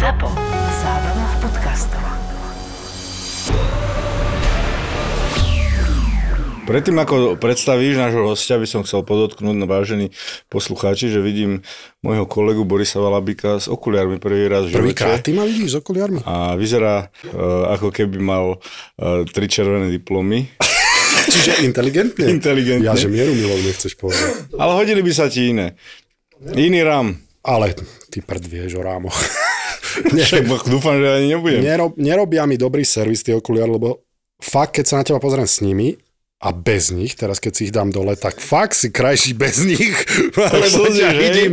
ZAPO. Zábrná v podcastov. Predtým, ako predstavíš nášho hostia, by som chcel podotknúť, no vážení poslucháči, že vidím môjho kolegu Borisa Valabika s okuliarmi prvý raz v živote. Prvýkrát ty ma vidíš s okuliarmi? A vyzerá uh, ako keby mal uh, tri červené diplomy. Čiže inteligentne? Inteligentne. Ja, že mieru milov nechceš povedať. Ale hodili by sa ti iné. Iný rám. Ale ty prd vieš o rámoch. Však dúfam, že ani nebudem. Nerob, nerobia mi dobrý servis tie okuliare, lebo fakt, keď sa na teba pozriem s nimi, a bez nich, teraz keď si ich dám dole, tak fakt si krajší bez nich, lebo ťa vidím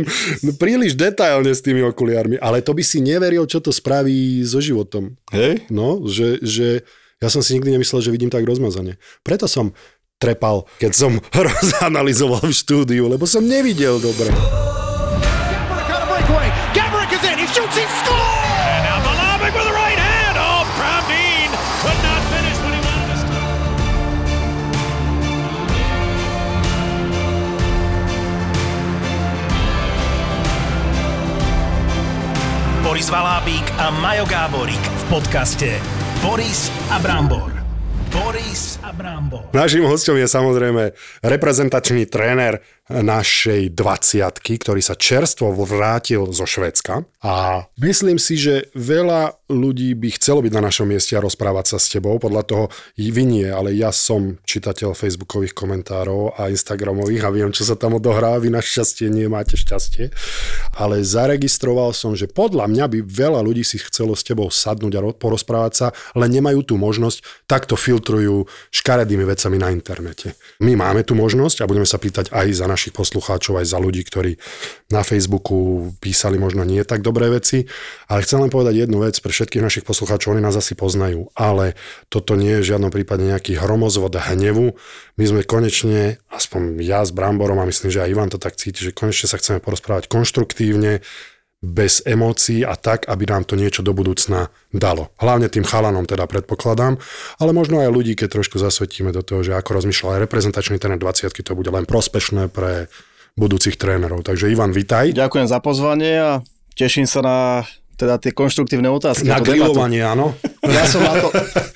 príliš detailne s tými okuliarmi, ale to by si neveril, čo to spraví so životom. Hej? No, že, že ja som si nikdy nemyslel, že vidím tak rozmazane. Preto som trepal, keď som rozanalizoval v štúdiu, lebo som nevidel dobre. Boris Valábík a Majo Gáborík v podcaste Boris a Brambor. Boris a Brambor. Naším hostom je samozrejme reprezentačný tréner našej 20 ktorý sa čerstvo vrátil zo Švédska. A myslím si, že veľa ľudí by chcelo byť na našom mieste a rozprávať sa s tebou. Podľa toho vy nie, ale ja som čitateľ facebookových komentárov a instagramových a viem, čo sa tam odohrá. Vy našťastie nie máte šťastie. Ale zaregistroval som, že podľa mňa by veľa ľudí si chcelo s tebou sadnúť a ro- porozprávať sa, len nemajú tú možnosť, takto filtrujú škaredými vecami na internete. My máme tú možnosť a budeme sa pýtať aj za našich poslucháčov, aj za ľudí, ktorí na Facebooku písali možno nie tak dobré veci. Ale chcem len povedať jednu vec pre všetkých našich poslucháčov, oni nás asi poznajú, ale toto nie je v žiadnom prípade nejaký hromozvod hnevu. My sme konečne, aspoň ja s Bramborom a myslím, že aj Ivan to tak cíti, že konečne sa chceme porozprávať konštruktívne, bez emócií a tak, aby nám to niečo do budúcna dalo. Hlavne tým chalanom teda predpokladám, ale možno aj ľudí, keď trošku zasvetíme do toho, že ako rozmýšľal aj reprezentačný tréner 20 to bude len prospešné pre budúcich trénerov. Takže Ivan, vitaj. Ďakujem za pozvanie a teším sa na teda tie konštruktívne otázky. Na grilovanie, áno. Ja som na to,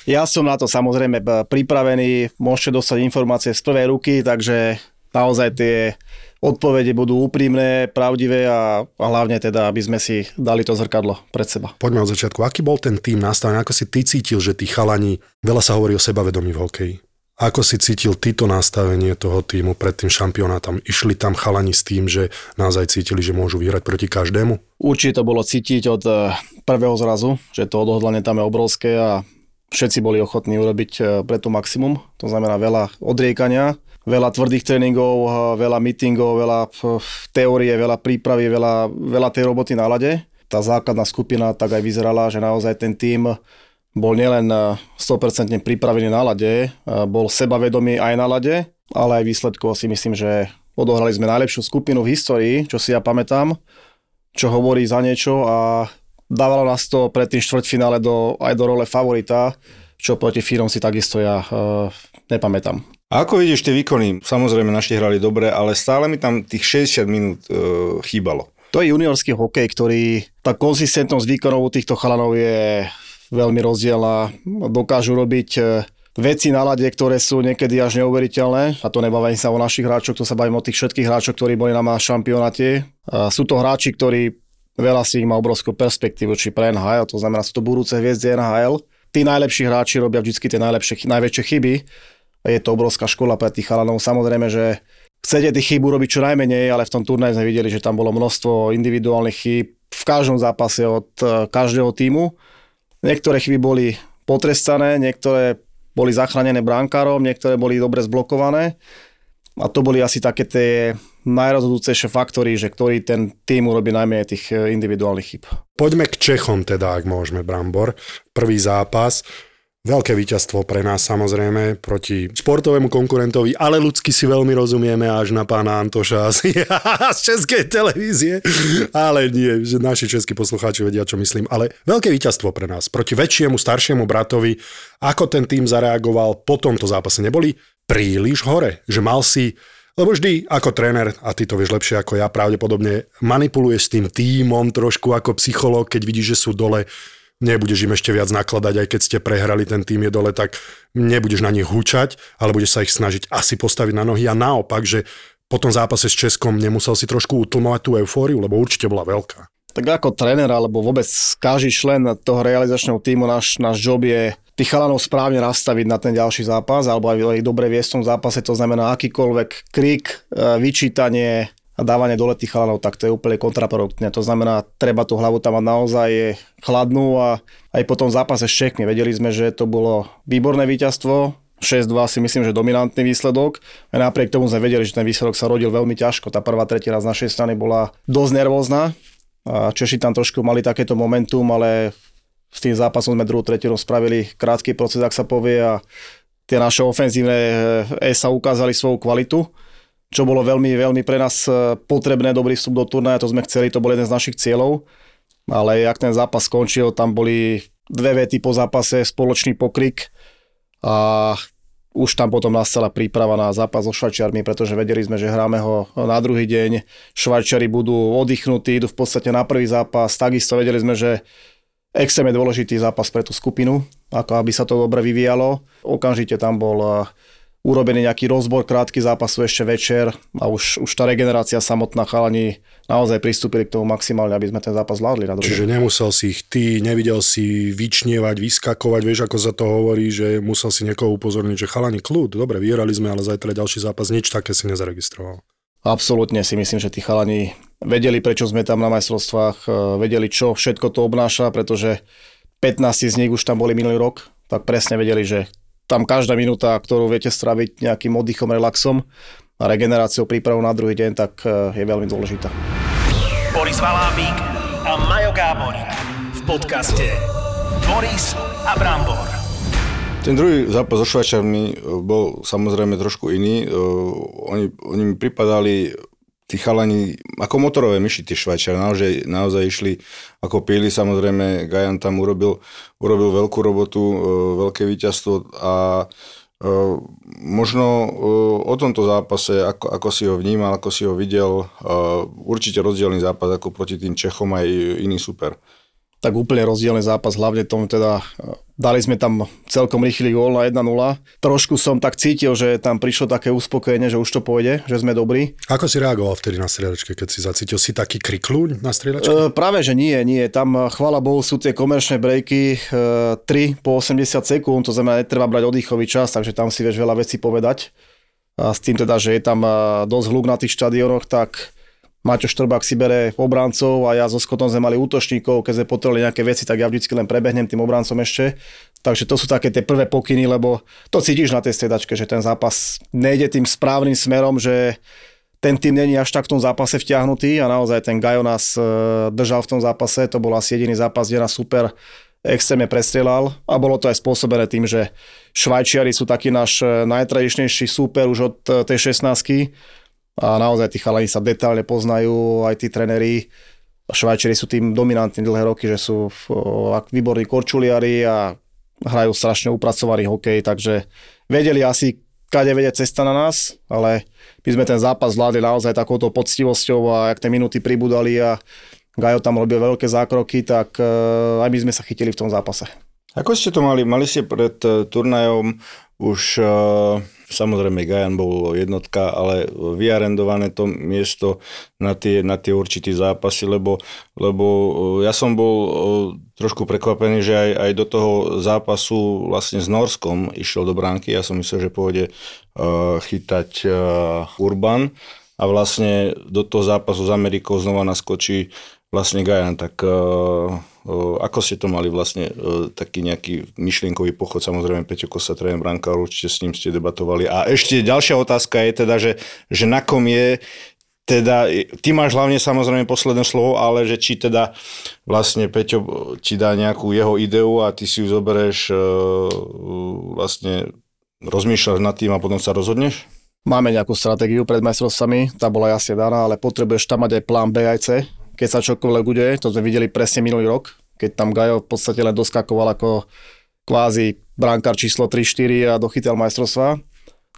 ja som na to samozrejme pripravený, môžete dostať informácie z prvej ruky, takže naozaj tie odpovede budú úprimné, pravdivé a, a hlavne teda, aby sme si dali to zrkadlo pred seba. Poďme od začiatku. Aký bol ten tým nastavený? Ako si ty cítil, že tí chalani, veľa sa hovorí o sebavedomí v hokeji. Ako si cítil tyto nastavenie toho týmu pred tým šampionátom? Išli tam chalani s tým, že naozaj cítili, že môžu vyhrať proti každému? Určite to bolo cítiť od eh, prvého zrazu, že to odhodlanie tam je obrovské a všetci boli ochotní urobiť eh, pre to maximum. To znamená veľa odriekania, veľa tvrdých tréningov, eh, veľa meetingov, veľa eh, teórie, veľa prípravy, veľa, veľa tej roboty na lade. Tá základná skupina tak aj vyzerala, že naozaj ten tím bol nielen eh, 100% pripravený na lade, eh, bol sebavedomý aj na lade, ale aj výsledkovo si myslím, že odohrali sme najlepšiu skupinu v histórii, čo si ja pamätám, čo hovorí za niečo a dávalo nás to pred tým štvrťfinále do, aj do role favorita, čo proti Fírom si takisto ja uh, nepamätám. Ako vidíš tie výkony? Samozrejme, naši hrali dobre, ale stále mi tam tých 60 minút uh, chýbalo. To je juniorský hokej, ktorý, tá konzistentnosť výkonov týchto chalanov je veľmi rozdielna. Dokážu robiť e, veci na lade, ktoré sú niekedy až neuveriteľné. A to nebavím sa o našich hráčoch, to sa bavím o tých všetkých hráčoch, ktorí boli na šampionáte. A sú to hráči, ktorí veľa z nich má obrovskú perspektívu, či pre NHL, to znamená, sú to budúce hviezdy NHL. Tí najlepší hráči robia vždy tie najlepšie, najväčšie chyby. Je to obrovská škola pre tých chalanov. Samozrejme, že chcete tých chýb urobiť čo najmenej, ale v tom turnaji sme videli, že tam bolo množstvo individuálnych chýb v každom zápase od eh, každého týmu. Niektoré chyby boli potrestané, niektoré boli zachránené brankárom, niektoré boli dobre zblokované. A to boli asi také tie najrozhodujúcejšie faktory, že ktorý ten tým urobí najmenej tých eh, individuálnych chyb. Poďme k Čechom teda, ak môžeme, Brambor. Prvý zápas. Veľké víťazstvo pre nás samozrejme proti športovému konkurentovi, ale ľudsky si veľmi rozumieme až na pána Antoša asi z českej televízie. Ale nie, že naši českí poslucháči vedia, čo myslím. Ale veľké víťazstvo pre nás proti väčšiemu, staršiemu bratovi. Ako ten tým zareagoval po tomto zápase? Neboli príliš hore? Že mal si Lebo vždy ako tréner, a ty to vieš lepšie ako ja, pravdepodobne manipuluješ s tým tímom trošku ako psychológ, keď vidíš, že sú dole, nebudeš im ešte viac nakladať, aj keď ste prehrali, ten tým je dole, tak nebudeš na nich húčať, ale budeš sa ich snažiť asi postaviť na nohy a naopak, že po tom zápase s Českom nemusel si trošku utlmovať tú eufóriu, lebo určite bola veľká. Tak ako tréner, alebo vôbec každý člen toho realizačného týmu, náš, náš job je tých chalanov správne nastaviť na ten ďalší zápas, alebo aj dobre viesť v tom zápase, to znamená akýkoľvek krik, e, vyčítanie a dávanie dole tých chalanov, tak to je úplne kontraproduktné. To znamená, treba tú hlavu tam mať naozaj chladnú a aj po tom zápase Čekmi vedeli sme, že to bolo výborné víťazstvo, 6-2 si myslím, že dominantný výsledok. A napriek tomu sme vedeli, že ten výsledok sa rodil veľmi ťažko. Tá prvá tretina z našej strany bola dosť nervózna. A Češi tam trošku mali takéto momentum, ale s tým zápasom sme druhú tretinu spravili krátky proces, ak sa povie a tie naše ofenzívne E ukázali svoju kvalitu, čo bolo veľmi, veľmi pre nás e, potrebné, dobrý vstup do turnaja, to sme chceli, to bol jeden z našich cieľov, ale jak ten zápas skončil, tam boli dve vety po zápase, spoločný pokrik a už tam potom nastala príprava na zápas so Švajčiarmi, pretože vedeli sme, že hráme ho na druhý deň. Švajčiari budú oddychnutí, idú v podstate na prvý zápas. Takisto vedeli sme, že extrémne dôležitý zápas pre tú skupinu, ako aby sa to dobre vyvíjalo. Okamžite tam bol eh, urobený nejaký rozbor krátky zápasu ešte večer a už, už tá regenerácia samotná chalani naozaj pristúpili k tomu maximálne, aby sme ten zápas zvládli na. Čiže nemusel si ich ty, nevidel si vyčnievať, vyskakovať, vieš, ako sa to hovorí, že musel si niekoho upozorniť, že chalani kľud, dobre, vyhrali sme, ale zajtra ďalší zápas, nič také si nezaregistroval. Absolútne si myslím, že tí chalani vedeli, prečo sme tam na majstrovstvách, eh, vedeli, čo všetko to obnáša, pretože 15 z nich už tam boli minulý rok, tak presne vedeli, že tam každá minúta, ktorú viete straviť nejakým oddychom, relaxom a regeneráciou prípravu na druhý deň, tak eh, je veľmi dôležitá. Boris Valábík a Majo Gáborík v podcaste Boris a Brambor. Ten druhý zápas so Švajčarmi e, bol samozrejme trošku iný. E, Oni, oni mi pripadali tí chalani ako motorové myši, tí Švajčari, naozaj, naozaj išli ako píli, samozrejme Gajan tam urobil, urobil veľkú robotu, e, veľké víťazstvo a možno o tomto zápase, ako, ako si ho vnímal, ako si ho videl, určite rozdielný zápas ako proti tým Čechom aj iný super tak úplne rozdielný zápas, hlavne tomu teda e, dali sme tam celkom rýchly gól na 1-0. Trošku som tak cítil, že tam prišlo také uspokojenie, že už to pôjde, že sme dobrí. Ako si reagoval vtedy na striedačke, keď si zacítil? Si taký kriklúň na striedačke? E, práve, že nie, nie. Tam, e, chvála Bohu, sú tie komerčné breaky e, 3 po 80 sekúnd, to znamená, netreba brať oddychový čas, takže tam si vieš veľa vecí povedať. A s tým teda, že je tam e, dosť hluk na tých štadionoch, tak Maťo Štrbák si bere obrancov a ja so Skotom sme mali útočníkov, keď sme potrebovali nejaké veci, tak ja vždycky len prebehnem tým obrancom ešte. Takže to sú také tie prvé pokyny, lebo to cítiš na tej striedačke, že ten zápas nejde tým správnym smerom, že ten tým není až tak v tom zápase vtiahnutý a naozaj ten Gajo nás e, držal v tom zápase, to bol asi jediný zápas, kde nás super extrémne prestrelal. A bolo to aj spôsobené tým, že Švajčiari sú taký náš e, najtradičnejší súper už od e, tej 16 a naozaj tí chalani sa detálne poznajú, aj tí trenery. Švajčeri sú tým dominantní dlhé roky, že sú výborní korčuliari a hrajú strašne upracovaný hokej, takže vedeli asi, kade vedie cesta na nás, ale my sme ten zápas zvládli naozaj takouto poctivosťou a ak tie minúty pribudali a Gajo tam robil veľké zákroky, tak e, aj my sme sa chytili v tom zápase. Ako ste to mali? Mali ste pred e, turnajom už uh, Samozrejme Gajan bol jednotka, ale vyarendované to miesto na tie, na tie určité zápasy, lebo, lebo e, ja som bol e, trošku prekvapený, že aj, aj do toho zápasu vlastne s Norskom išiel do bránky. Ja som myslel, že pôjde uh, chytať Urban a vlastne do toho zápasu s Amerikou znova naskočí vlastne Gajan. Tak uh, ako ste to mali vlastne taký nejaký myšlienkový pochod, samozrejme Peťo Kosa, tréner Branka, určite s ním ste debatovali. A ešte ďalšia otázka je teda, že, že na kom je teda, ty máš hlavne samozrejme posledné slovo, ale že či teda vlastne Peťo ti dá nejakú jeho ideu a ty si ju zoberieš vlastne rozmýšľaš nad tým a potom sa rozhodneš? Máme nejakú stratégiu pred majstrovstvami, tá bola jasne daná, ale potrebuješ tam mať aj plán B aj C, keď sa čokoľvek udeje, to sme videli presne minulý rok, keď tam Gajo v podstate len doskakoval ako kvázi brankár číslo 3-4 a dochytal majstrovstva,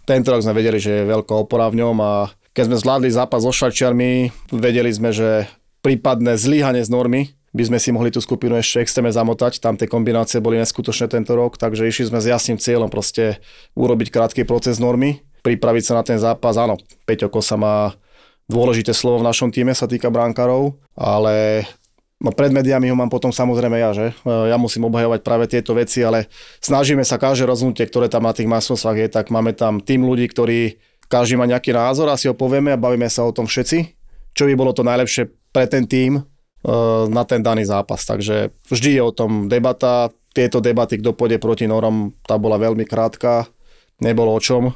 tento rok sme vedeli, že je veľká opora v ňom a keď sme zvládli zápas so Švajčiarmi, vedeli sme, že prípadné zlyhanie z normy by sme si mohli tú skupinu ešte extrémne zamotať. Tam tie kombinácie boli neskutočné tento rok, takže išli sme s jasným cieľom proste urobiť krátky proces normy, pripraviť sa na ten zápas. Áno, Peťo Kosa má dôležité slovo v našom týme, sa týka brankárov, ale No pred médiami ho mám potom samozrejme ja, že? E, Ja musím obhajovať práve tieto veci, ale snažíme sa každé rozhodnutie, ktoré tam na tých masosvách je, tak máme tam tým ľudí, ktorí každý má nejaký názor a si ho povieme a bavíme sa o tom všetci, čo by bolo to najlepšie pre ten tým e, na ten daný zápas. Takže vždy je o tom debata, tieto debaty, kto pôjde proti Norom, tá bola veľmi krátka, nebolo o čom.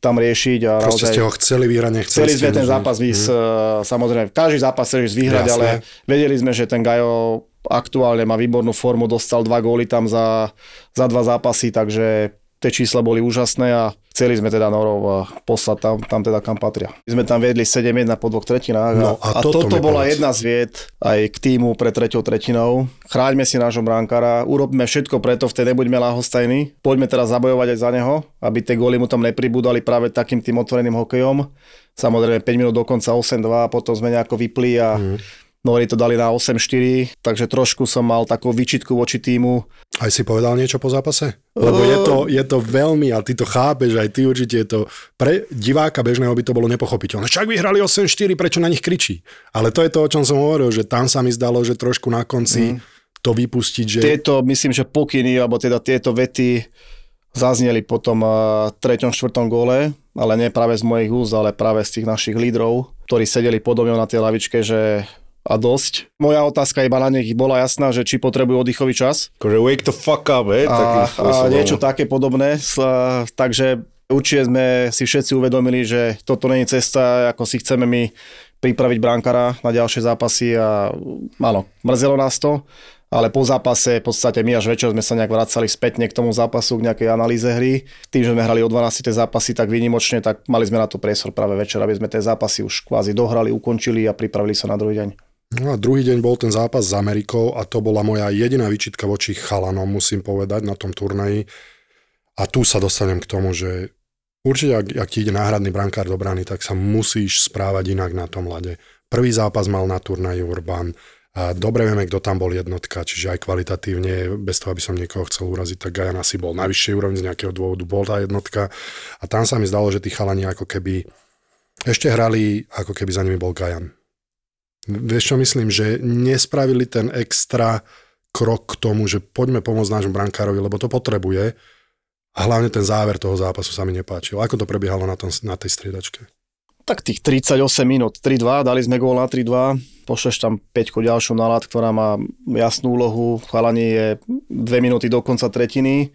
Tam riešiť. A Proste naozaj... ste ho chceli vyhrať, nechceli Chceli sme ten zápas vys, mm. samozrejme, každý zápas chceš vyhrať, Jasné. ale vedeli sme, že ten Gajo aktuálne má výbornú formu, dostal dva góly tam za, za dva zápasy, takže tie čísla boli úžasné a chceli sme teda Norov a poslať tam, tam teda kam patria. My sme tam viedli 7-1 po dvoch tretinách No a a, toto toto bola povedz. jedna z vied aj k týmu pre treťou tretinou. Chráňme si nášho bránkara, urobíme všetko preto, vtedy nebuďme láhostajní. Poďme teraz zabojovať aj za neho, aby tie góly mu tam nepribúdali práve takým tým otvoreným hokejom. Samozrejme 5 minút do konca 8-2 a potom sme nejako vypli a Mhm. Nori to dali na 8-4, takže trošku som mal takú výčitku voči týmu. Aj si povedal niečo po zápase? Lebo je to, je to veľmi, a ty to chápeš, aj ty určite je to, pre diváka bežného by to bolo nepochopiteľné. Však vyhrali 8-4, prečo na nich kričí? Ale to je to, o čom som hovoril, že tam sa mi zdalo, že trošku na konci to vypustiť, že... Tieto, myslím, že pokyny, alebo teda tieto vety zazneli potom v treťom, štvrtom góle, ale nie práve z mojich úst, ale práve z tých našich lídrov, ktorí sedeli podo mňou na tej lavičke, že a dosť. Moja otázka iba na nich bola jasná, že či potrebujú oddychový čas Akože wake the fuck up, takým a, a niečo také podobné. Takže určite sme si všetci uvedomili, že toto je cesta, ako si chceme my pripraviť bránkara na ďalšie zápasy a áno, mrzelo nás to, ale po zápase v podstate my až večer sme sa nejak vracali spätne k tomu zápasu, k nejakej analýze hry. Tým, že sme hrali o 12 tie zápasy tak výnimočne, tak mali sme na to priestor práve večer, aby sme tie zápasy už kvázi dohrali, ukončili a pripravili sa na druhý deň. No a druhý deň bol ten zápas s Amerikou a to bola moja jediná výčitka voči chalanom, musím povedať, na tom turnaji. A tu sa dostanem k tomu, že určite, ak, ak ti ide náhradný brankár do brany, tak sa musíš správať inak na tom lade. Prvý zápas mal na turnaji Urban. A dobre vieme, kto tam bol jednotka, čiže aj kvalitatívne, bez toho, aby som niekoho chcel uraziť, tak Gajan asi bol na vyššej úrovni, z nejakého dôvodu bol tá jednotka. A tam sa mi zdalo, že tí chalani ako keby ešte hrali, ako keby za nimi bol Gajan. Vieš čo myslím, že nespravili ten extra krok k tomu, že poďme pomôcť nášmu brankárovi, lebo to potrebuje. A hlavne ten záver toho zápasu sa mi nepáčil. Ako to prebiehalo na, tom, na tej striedačke? Tak tých 38 minút, 3-2, dali sme gól na 3-2, pošleš tam 5 ďalšiu nalad, ktorá má jasnú úlohu, chalani je 2 minúty do konca tretiny,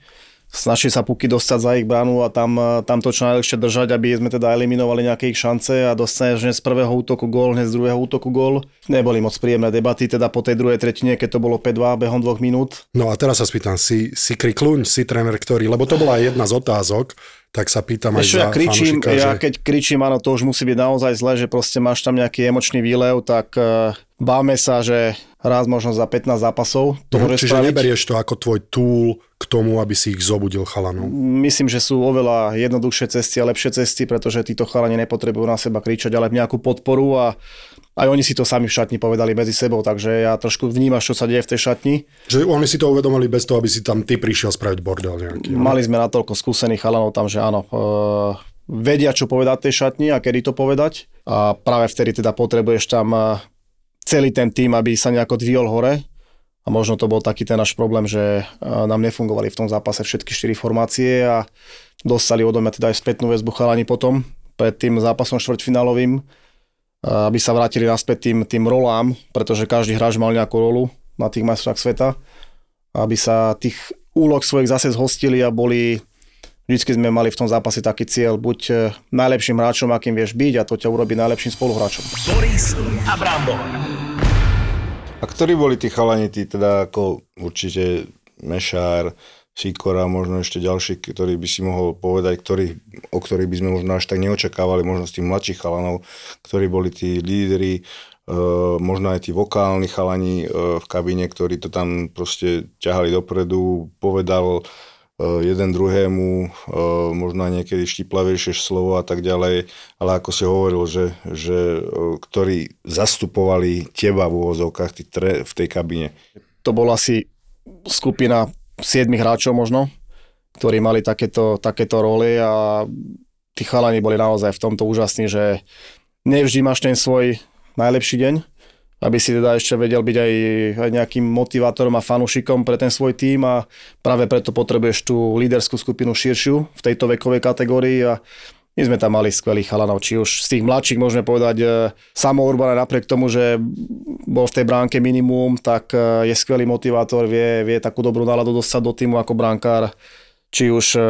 snaží sa puky dostať za ich bránu a tam, tam to čo najlepšie držať, aby sme teda eliminovali nejaké ich šance a dostaneš hneď z prvého útoku gól, hneď z druhého útoku gól. Neboli moc príjemné debaty, teda po tej druhej tretine, keď to bolo 5-2 behom dvoch minút. No a teraz sa spýtam, si, si krikluň, si tréner, ktorý, lebo to bola jedna z otázok, tak sa pýtam aj Vieš čo, za ja kričím, fanúšika, ja že... keď kričím, áno, to už musí byť naozaj zle, že proste máš tam nejaký emočný výlev, tak uh, báme sa, že raz možno za 15 zápasov to môže Čiže spraviť. neberieš to ako tvoj tool k tomu, aby si ich zobudil chalanov. Myslím, že sú oveľa jednoduchšie cesty a lepšie cesty, pretože títo chalani nepotrebujú na seba kričať, ale nejakú podporu a aj oni si to sami v šatni povedali medzi sebou, takže ja trošku vnímaš, čo sa deje v tej šatni. Že oni si to uvedomili bez toho, aby si tam ty prišiel spraviť bordel nejaký. no? Mali sme natoľko skúsených chalanov tam, že áno, e, vedia, čo povedať tej šatni a kedy to povedať. A práve vtedy teda potrebuješ tam e, celý ten tým, aby sa nejako dvihol hore. A možno to bol taký ten náš problém, že e, nám nefungovali v tom zápase všetky štyri formácie a dostali odo mňa teda aj spätnú väzbu chalani potom, pred tým zápasom štvrťfinálovým, aby sa vrátili naspäť tým, tým rolám, pretože každý hráč mal nejakú rolu na tých majstrách sveta, aby sa tých úloh svojich zase zhostili a boli Vždycky sme mali v tom zápase taký cieľ, buď e, najlepším hráčom, akým vieš byť a to ťa urobí najlepším spoluhráčom. Boris a Brambor. A ktorí boli tí chalani, tí teda ako určite Mešár, Sikora, možno ešte ďalší, ktorý by si mohol povedať, ktorý, o ktorých by sme možno až tak neočakávali, možno z tých mladších chalanov, ktorí boli tí lídry, e, možno aj tí vokálni chalani e, v kabíne, ktorí to tam proste ťahali dopredu, povedal jeden druhému e, možno aj niekedy štiplavejšie slovo a tak ďalej, ale ako si hovoril, že, že e, ktorí zastupovali teba v úvozovkách v tej kabine. To bola asi skupina 7 hráčov možno, ktorí mali takéto, takéto role a tí chalani boli naozaj v tomto úžasní, že nevždy máš ten svoj najlepší deň, aby si teda ešte vedel byť aj, aj nejakým motivátorom a fanúšikom pre ten svoj tím a práve preto potrebuješ tú líderskú skupinu širšiu v tejto vekovej kategórii a my sme tam mali skvelých chalanov, či už z tých mladších môžeme povedať e, Samo Urban napriek tomu, že bol v tej bránke minimum, tak e, je skvelý motivátor, vie, vie takú dobrú náladu dostať do týmu ako brankár či už e,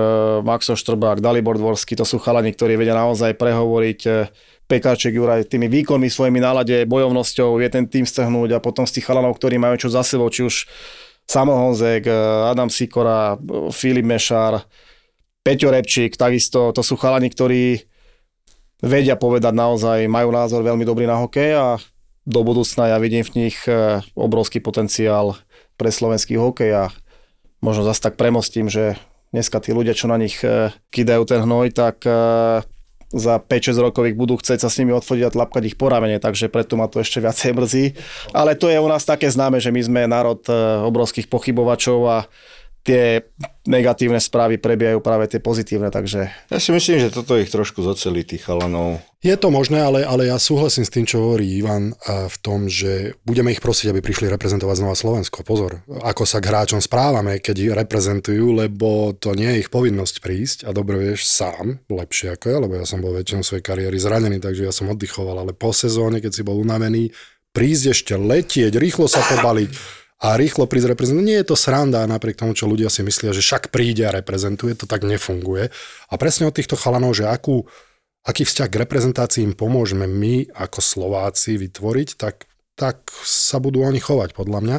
Maxo Štrbák, Dalibor Dvorský, to sú chalani, ktorí vedia naozaj prehovoriť Pekáček Juraj tými výkonmi, svojimi nálade, bojovnosťou vie ten tým strhnúť a potom z tých chalanov, ktorí majú čo za sebou, či už Samo Honzek, Adam Sikora, Filip Mešár, Peťo Repčík, takisto to sú chalani, ktorí vedia povedať naozaj, majú názor veľmi dobrý na hokej a do budúcna ja vidím v nich e, obrovský potenciál pre slovenský hokej a možno zase tak premostím, že dneska tí ľudia, čo na nich e, kidajú ten hnoj, tak e, za 5-6 rokov ich budú chcieť sa s nimi odfodiť a tlapkať ich po ramene, takže preto ma to ešte viacej mrzí. Ale to je u nás také známe, že my sme národ obrovských pochybovačov a tie negatívne správy prebiehajú práve tie pozitívne, takže... Ja si myslím, že toto ich trošku zocelí tých chalanov. Je to možné, ale, ale ja súhlasím s tým, čo hovorí Ivan v tom, že budeme ich prosiť, aby prišli reprezentovať znova Slovensko. Pozor, ako sa k hráčom správame, keď ich reprezentujú, lebo to nie je ich povinnosť prísť a dobre vieš sám, lepšie ako ja, lebo ja som bol väčšinou svojej kariéry zranený, takže ja som oddychoval, ale po sezóne, keď si bol unavený, prísť ešte letieť, rýchlo sa pobaliť, a rýchlo prísť reprezentovať. Nie je to sranda, napriek tomu, čo ľudia si myslia, že však príde a reprezentuje, to tak nefunguje. A presne od týchto chalanov, že akú, aký vzťah k reprezentácii im pomôžeme my ako Slováci vytvoriť, tak, tak sa budú oni chovať, podľa mňa.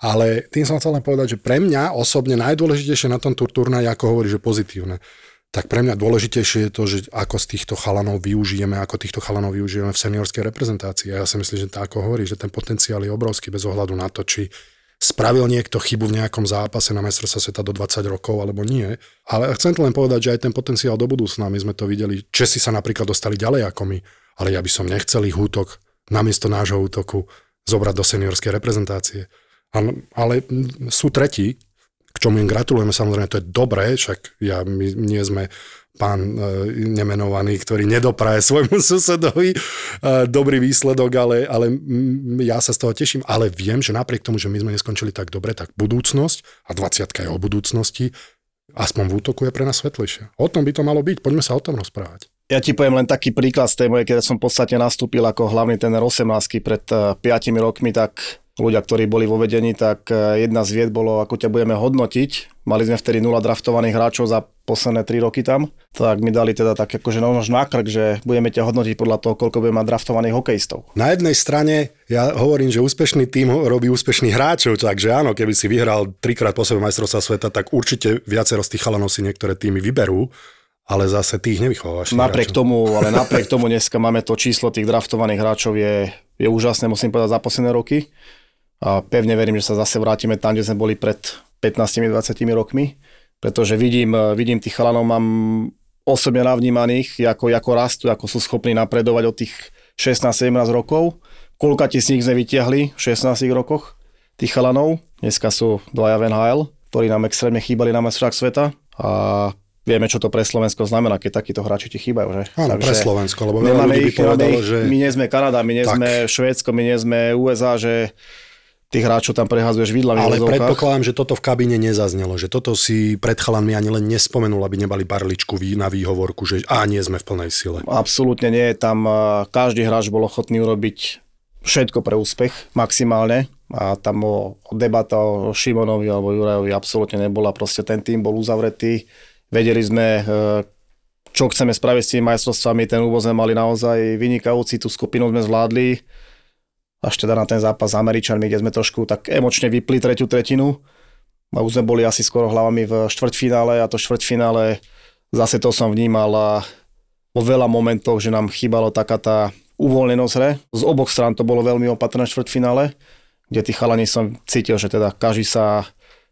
Ale tým som chcel len povedať, že pre mňa osobne najdôležitejšie na tom turnaji, ako hovorí, že pozitívne, tak pre mňa dôležitejšie je to, že ako z týchto chalanov využijeme, ako týchto chalanov využijeme v seniorskej reprezentácii. A ja si myslím, že tak ako hovorí, že ten potenciál je obrovský bez ohľadu na to, či spravil niekto chybu v nejakom zápase na majstrovstve sveta do 20 rokov alebo nie. Ale chcem to len povedať, že aj ten potenciál do budúcna, my sme to videli, Česi sa napríklad dostali ďalej ako my, ale ja by som nechcel ich útok namiesto nášho útoku zobrať do seniorskej reprezentácie. Ale sú tretí, k čomu im gratulujeme, samozrejme, to je dobré, však ja, my nie sme pán e, nemenovaný, ktorý nedopraje svojmu susedovi e, dobrý výsledok, ale, ale ja sa z toho teším. Ale viem, že napriek tomu, že my sme neskončili tak dobre, tak budúcnosť, a 20 je o budúcnosti, aspoň v útoku je pre nás svetlejšia. O tom by to malo byť, poďme sa o tom rozprávať. Ja ti poviem len taký príklad z tej mojej, keď som v podstate nastúpil ako hlavný ten 18 pred 5 e, rokmi, tak ľudia, ktorí boli vo vedení, tak e, jedna z vied bolo, ako ťa budeme hodnotiť. Mali sme vtedy nula draftovaných hráčov za posledné 3 roky tam, tak mi dali teda tak akože nož nákrk, že budeme ťa hodnotiť podľa toho, koľko budeme mať draftovaných hokejistov. Na jednej strane ja hovorím, že úspešný tým robí úspešných hráčov, takže áno, keby si vyhral trikrát po sebe majstrovstva sveta, tak určite viacero z tých chalanov si niektoré týmy vyberú ale zase tých nevychovávaš. Napriek hráčov. tomu, ale napriek tomu dneska máme to číslo tých draftovaných hráčov je, je úžasné, musím povedať, za posledné roky a pevne verím, že sa zase vrátime tam, kde sme boli pred 15-20 rokmi, pretože vidím, vidím tých chalanov, mám osobne navnímaných, ako, ako rastú, ako sú schopní napredovať od tých 16-17 rokov. Koľka z nich sme vytiahli v 16 rokoch, tých chalanov. Dneska sú dvaja v NHL, ktorí nám extrémne chýbali na mestách sveta a vieme, čo to pre Slovensko znamená, keď takíto hráči ti chýbajú. Že? Áno, Takže pre Slovensko, lebo veľa ľudí by povedalo, že... My nie sme Kanada, my nie tak. sme Švédsko, my nie sme USA, že tých hráčov tam prehazuješ vidlami. Ale predpokladám, že toto v kabíne nezaznelo, že toto si pred chalanmi ani len nespomenul, aby nebali barličku na výhovorku, že a nie sme v plnej sile. Absolútne nie, tam každý hráč bol ochotný urobiť všetko pre úspech, maximálne. A tam o debata o Šimonovi alebo Jurajovi absolútne nebola. Proste ten tým bol uzavretý. Vedeli sme, e, čo chceme spraviť s tými majstrovstvami. Ten úvod sme mali naozaj vynikajúci, tú skupinu sme zvládli až teda na ten zápas s Američanmi, kde sme trošku tak emočne vypli tretiu tretinu. A už sme boli asi skoro hlavami v štvrťfinále a to štvrťfinále zase to som vnímal a vo veľa momentov, že nám chýbalo taká tá uvoľnenosť hre. Z oboch strán to bolo veľmi opatrné štvrťfinále, kde tí chalani som cítil, že teda každý sa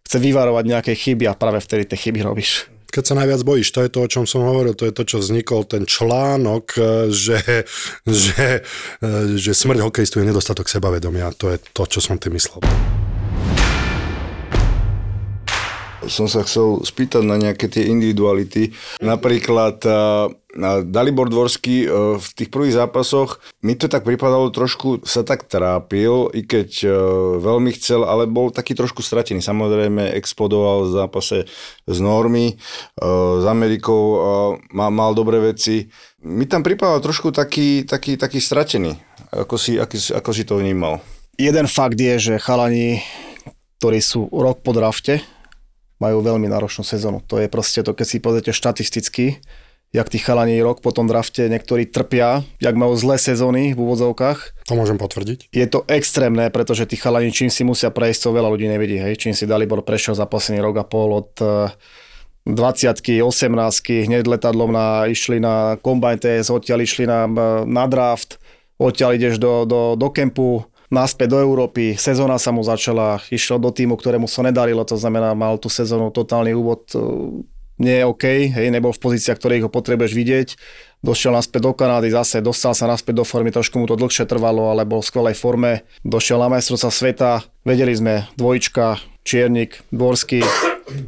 chce vyvarovať nejaké chyby a práve vtedy tie chyby robíš. Keď sa najviac bojíš, to je to, o čom som hovoril, to je to, čo vznikol ten článok, e, že, že, e, že smrť hokejistu je nedostatok sebavedomia. To je to, čo som tým myslel. Som sa chcel spýtať na nejaké tie individuality. Napríklad uh, Dalibor Dvorský uh, v tých prvých zápasoch, mi to tak pripadalo trošku, sa tak trápil, i keď uh, veľmi chcel, ale bol taký trošku stratený. Samozrejme explodoval v zápase z Normy, s Amerikou, mal dobré veci. Mi tam pripadal trošku taký, taký, taký stratený. Ako si, ako, ako si to vnímal? Jeden fakt je, že chalani, ktorí sú rok po drafte, majú veľmi náročnú sezónu. To je proste to, keď si pozrite štatisticky, jak tí chalani rok po tom drafte niektorí trpia, jak majú zlé sezóny v úvodzovkách. To môžem potvrdiť. Je to extrémne, pretože tí chalani čím si musia prejsť, to veľa ľudí nevidí. Hej. Čím si Dalibor prešiel za posledný rok a pol od 20 18 hneď letadlom na, išli na Combine TS, odtiaľ išli na, na draft, odtiaľ ideš do, do, do kempu, naspäť do Európy, sezóna sa mu začala, išiel do týmu, ktorému sa nedarilo, to znamená, mal tú sezónu totálny úvod, e, nie je OK, hej, nebol v pozíciách, ktorých ho potrebuješ vidieť, došiel naspäť do Kanady, zase dostal sa naspäť do formy, trošku mu to dlhšie trvalo, ale bol v skvelej forme, došiel na majstrovstva sveta, vedeli sme, dvojička, Čiernik, Dvorský,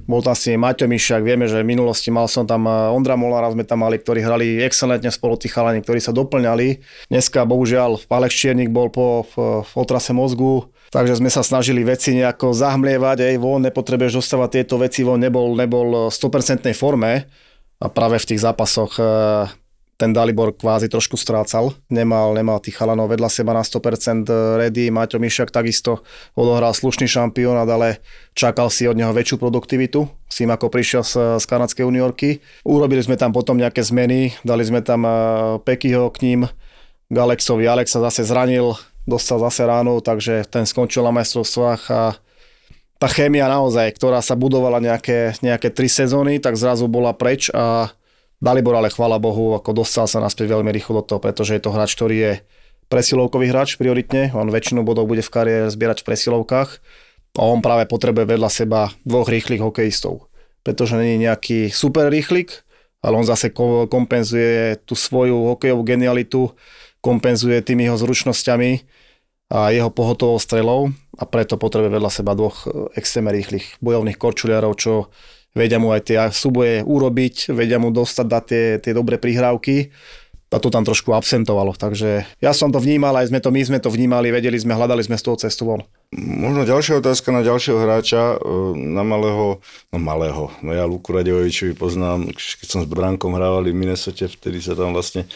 bol tam si Maťo Mišak, vieme, že v minulosti mal som tam eh, Ondra Molára, sme tam mali, ktorí hrali excelentne spolu tí chalani, ktorí sa doplňali. Dneska bohužiaľ Alex Čiernik bol po v otrase mozgu, takže sme sa snažili veci nejako zahmlievať, aj von, nepotrebuješ dostávať tieto veci von, nebol, nebol v 100% forme a práve v tých zápasoch eh, ten Dalibor kvázi trošku strácal. Nemal, nemal tých chalanov vedľa seba na 100% ready. Maťo Mišak takisto odohral slušný šampionát, ale čakal si od neho väčšiu produktivitu s tým, ako prišiel z, z kanadskej juniorky. Urobili sme tam potom nejaké zmeny, dali sme tam eh, Pekyho k ním, Galexovi. Alex sa zase zranil, dostal zase ránu, takže ten skončil na majstrovstvách a tá chémia naozaj, ktorá sa budovala nejaké, nejaké tri sezóny, tak zrazu bola preč a Dalibor ale chvála Bohu, ako dostal sa naspäť veľmi rýchlo do toho, pretože je to hráč, ktorý je presilovkový hráč prioritne, on väčšinu bodov bude v kariére zbierať v presilovkách a on práve potrebuje vedľa seba dvoch rýchlych hokejistov, pretože není nejaký super rýchlik, ale on zase kompenzuje tú svoju hokejovú genialitu, kompenzuje tými jeho zručnosťami a jeho pohotovou strelou a preto potrebuje vedľa seba dvoch extrémne rýchlych bojovných korčuliarov, čo vedia mu aj tie súboje urobiť, vedia mu dostať dať tie, tie dobré prihrávky a to tam trošku absentovalo. Takže ja som to vnímal, aj sme to, my sme to vnímali, vedeli sme, hľadali sme z toho cestu von. Možno ďalšia otázka na ďalšieho hráča, e, na malého, no malého, no ja Luku Radevovičovi poznám, keď som s Bránkom hrávali v Minnesote, vtedy sa tam vlastne,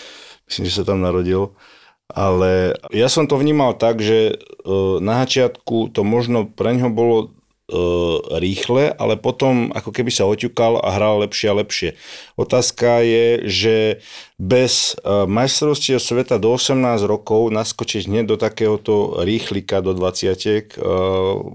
myslím, že sa tam narodil, ale ja som to vnímal tak, že e, na začiatku to možno pre ňo bolo rýchle, ale potom ako keby sa oťukal a hral lepšie a lepšie. Otázka je, že bez e, majstrovstiev sveta do 18 rokov naskočiť hneď do takéhoto rýchlika do 20 e,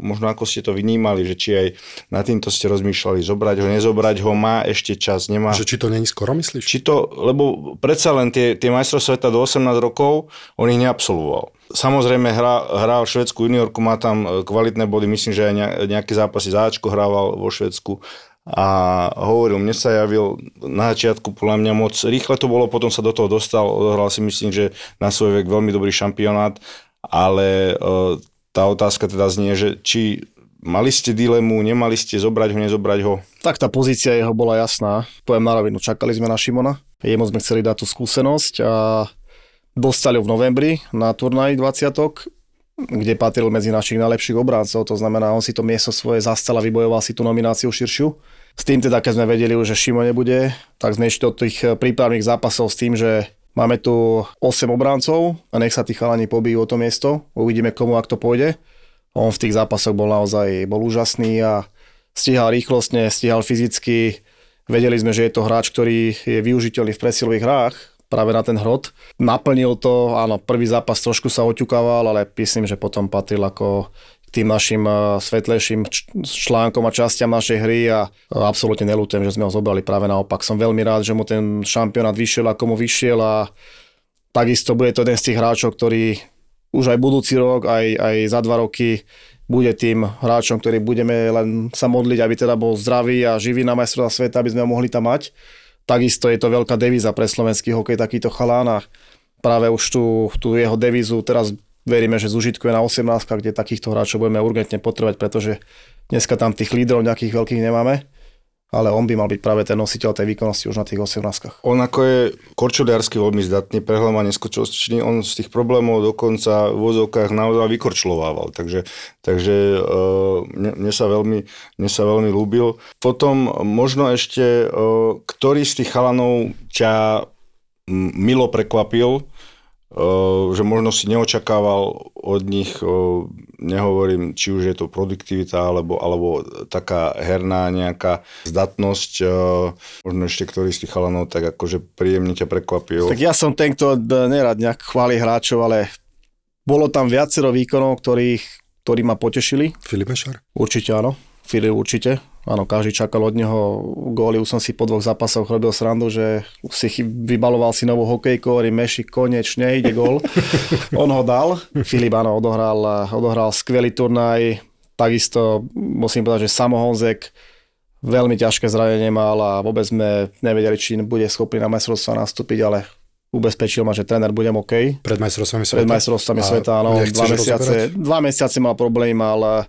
možno ako ste to vnímali, že či aj na týmto ste rozmýšľali, zobrať ho, nezobrať ho, má ešte čas, nemá. Že či to není skoro, myslíš? Či to, lebo predsa len tie, tie majstrovstvá sveta do 18 rokov, on ich neabsolvoval. Samozrejme hra, hral švedskú juniorku, má tam e, kvalitné body, myslím, že aj nejaké zápasy záčko hrával vo Švedsku. A hovoril, mne sa javil na začiatku podľa mňa moc rýchle to bolo, potom sa do toho dostal, odohral si myslím, že na svoj vek veľmi dobrý šampionát, ale e, tá otázka teda znie, že či mali ste dilemu, nemali ste zobrať ho, nezobrať ho? Tak tá pozícia jeho bola jasná, poviem na rovinu, čakali sme na Šimona, jemu sme chceli dať tú skúsenosť a Dostali v novembri na turnaj 20 kde patril medzi našich najlepších obráncov, to znamená, on si to miesto svoje zastal a vybojoval si tú nomináciu širšiu. S tým teda, keď sme vedeli, že Šimo nebude, tak sme išli do tých prípravných zápasov s tým, že máme tu 8 obráncov a nech sa tí chalani pobijú o to miesto, uvidíme komu, ak to pôjde. On v tých zápasoch bol naozaj bol úžasný a stíhal rýchlostne, stíhal fyzicky. Vedeli sme, že je to hráč, ktorý je využiteľný v presilových hrách, práve na ten hrot. Naplnil to, áno, prvý zápas trošku sa oťukával, ale myslím, že potom patril ako tým našim eh, svetlejším článkom a častiam našej hry a absolútne nelútujem, že sme ho zobrali práve naopak. Som veľmi rád, že mu ten šampionát vyšiel ako mu vyšiel a takisto bude to jeden z tých hráčov, ktorý už aj budúci rok, aj, aj za dva roky bude tým hráčom, ktorý budeme len sa modliť, aby teda bol zdravý a živý na majstrovstvá sveta, aby sme ho mohli tam mať. Takisto je to veľká devíza pre slovenský hokej takýto chalán a práve už tú, tú jeho devízu teraz veríme, že zužitkuje na 18, kde takýchto hráčov budeme urgentne potrebovať, pretože dneska tam tých lídrov nejakých veľkých nemáme ale on by mal byť práve ten nositeľ tej výkonnosti už na tých 18. On ako je korčuliarsky veľmi zdatný, prehľadanie skočočný, on z tých problémov dokonca v vozovkách naozaj vykorčlovával, takže, takže uh, mne, mne, sa veľmi, mne sa veľmi ľúbil. Potom možno ešte, uh, ktorý z tých chalanov ťa milo prekvapil, že možno si neočakával od nich, nehovorím, či už je to produktivita, alebo, alebo taká herná nejaká zdatnosť, možno ešte ktorý z tých chalanov tak akože príjemne ťa prekvapil. Tak ja som ten, kto nerad nejak chváli hráčov, ale bolo tam viacero výkonov, ktorých, ktorí ma potešili. Filip Mešar? Určite áno, Filip určite. Áno, každý čakal od neho góly, už som si po dvoch zápasoch robil srandu, že si vybaloval si novú hokejku, hovorí Meši, konečne ide gól. On ho dal, Filip áno, odohral, odohral skvelý turnaj, takisto musím povedať, že Samo Honzek veľmi ťažké zranenie mal a vôbec sme nevedeli, či bude schopný na majstrovstvá nastúpiť, ale ubezpečil ma, že tréner budem OK. Pred majstrovstvami sveta? Pred majstrovstvami sveta, áno. Dva mesiace, dva mesiace mal problém, ale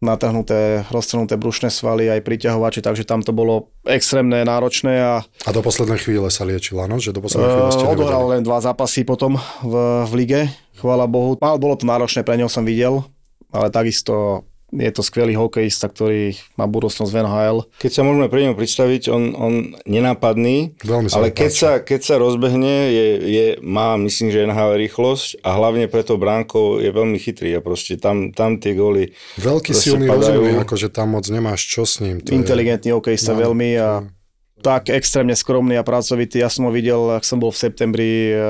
natrhnuté, roztrhnuté brušné svaly, aj priťahovače, takže tam to bolo extrémne náročné. A, a do poslednej chvíle sa liečil, áno? Že do poslednej chvíle ste Odohral len dva zápasy potom v, v lige, chvála Bohu. Mal, bolo to náročné, pre neho som videl, ale takisto je to skvelý hokejista, ktorý má budúcnosť v NHL. Keď sa môžeme pre neho predstaviť, on, on nenápadný, Veľmi ale keď sa, keď sa rozbehne, je, je, má myslím, že NHL rýchlosť a hlavne pre to bránkou je veľmi chytrý a proste tam, tam tie góly Veľký silný rozumný, akože tam moc nemáš čo s ním. To Inteligentný je... hokejista no, veľmi a tak extrémne skromný a pracovitý. Ja som ho videl, ak som bol v septembri eh,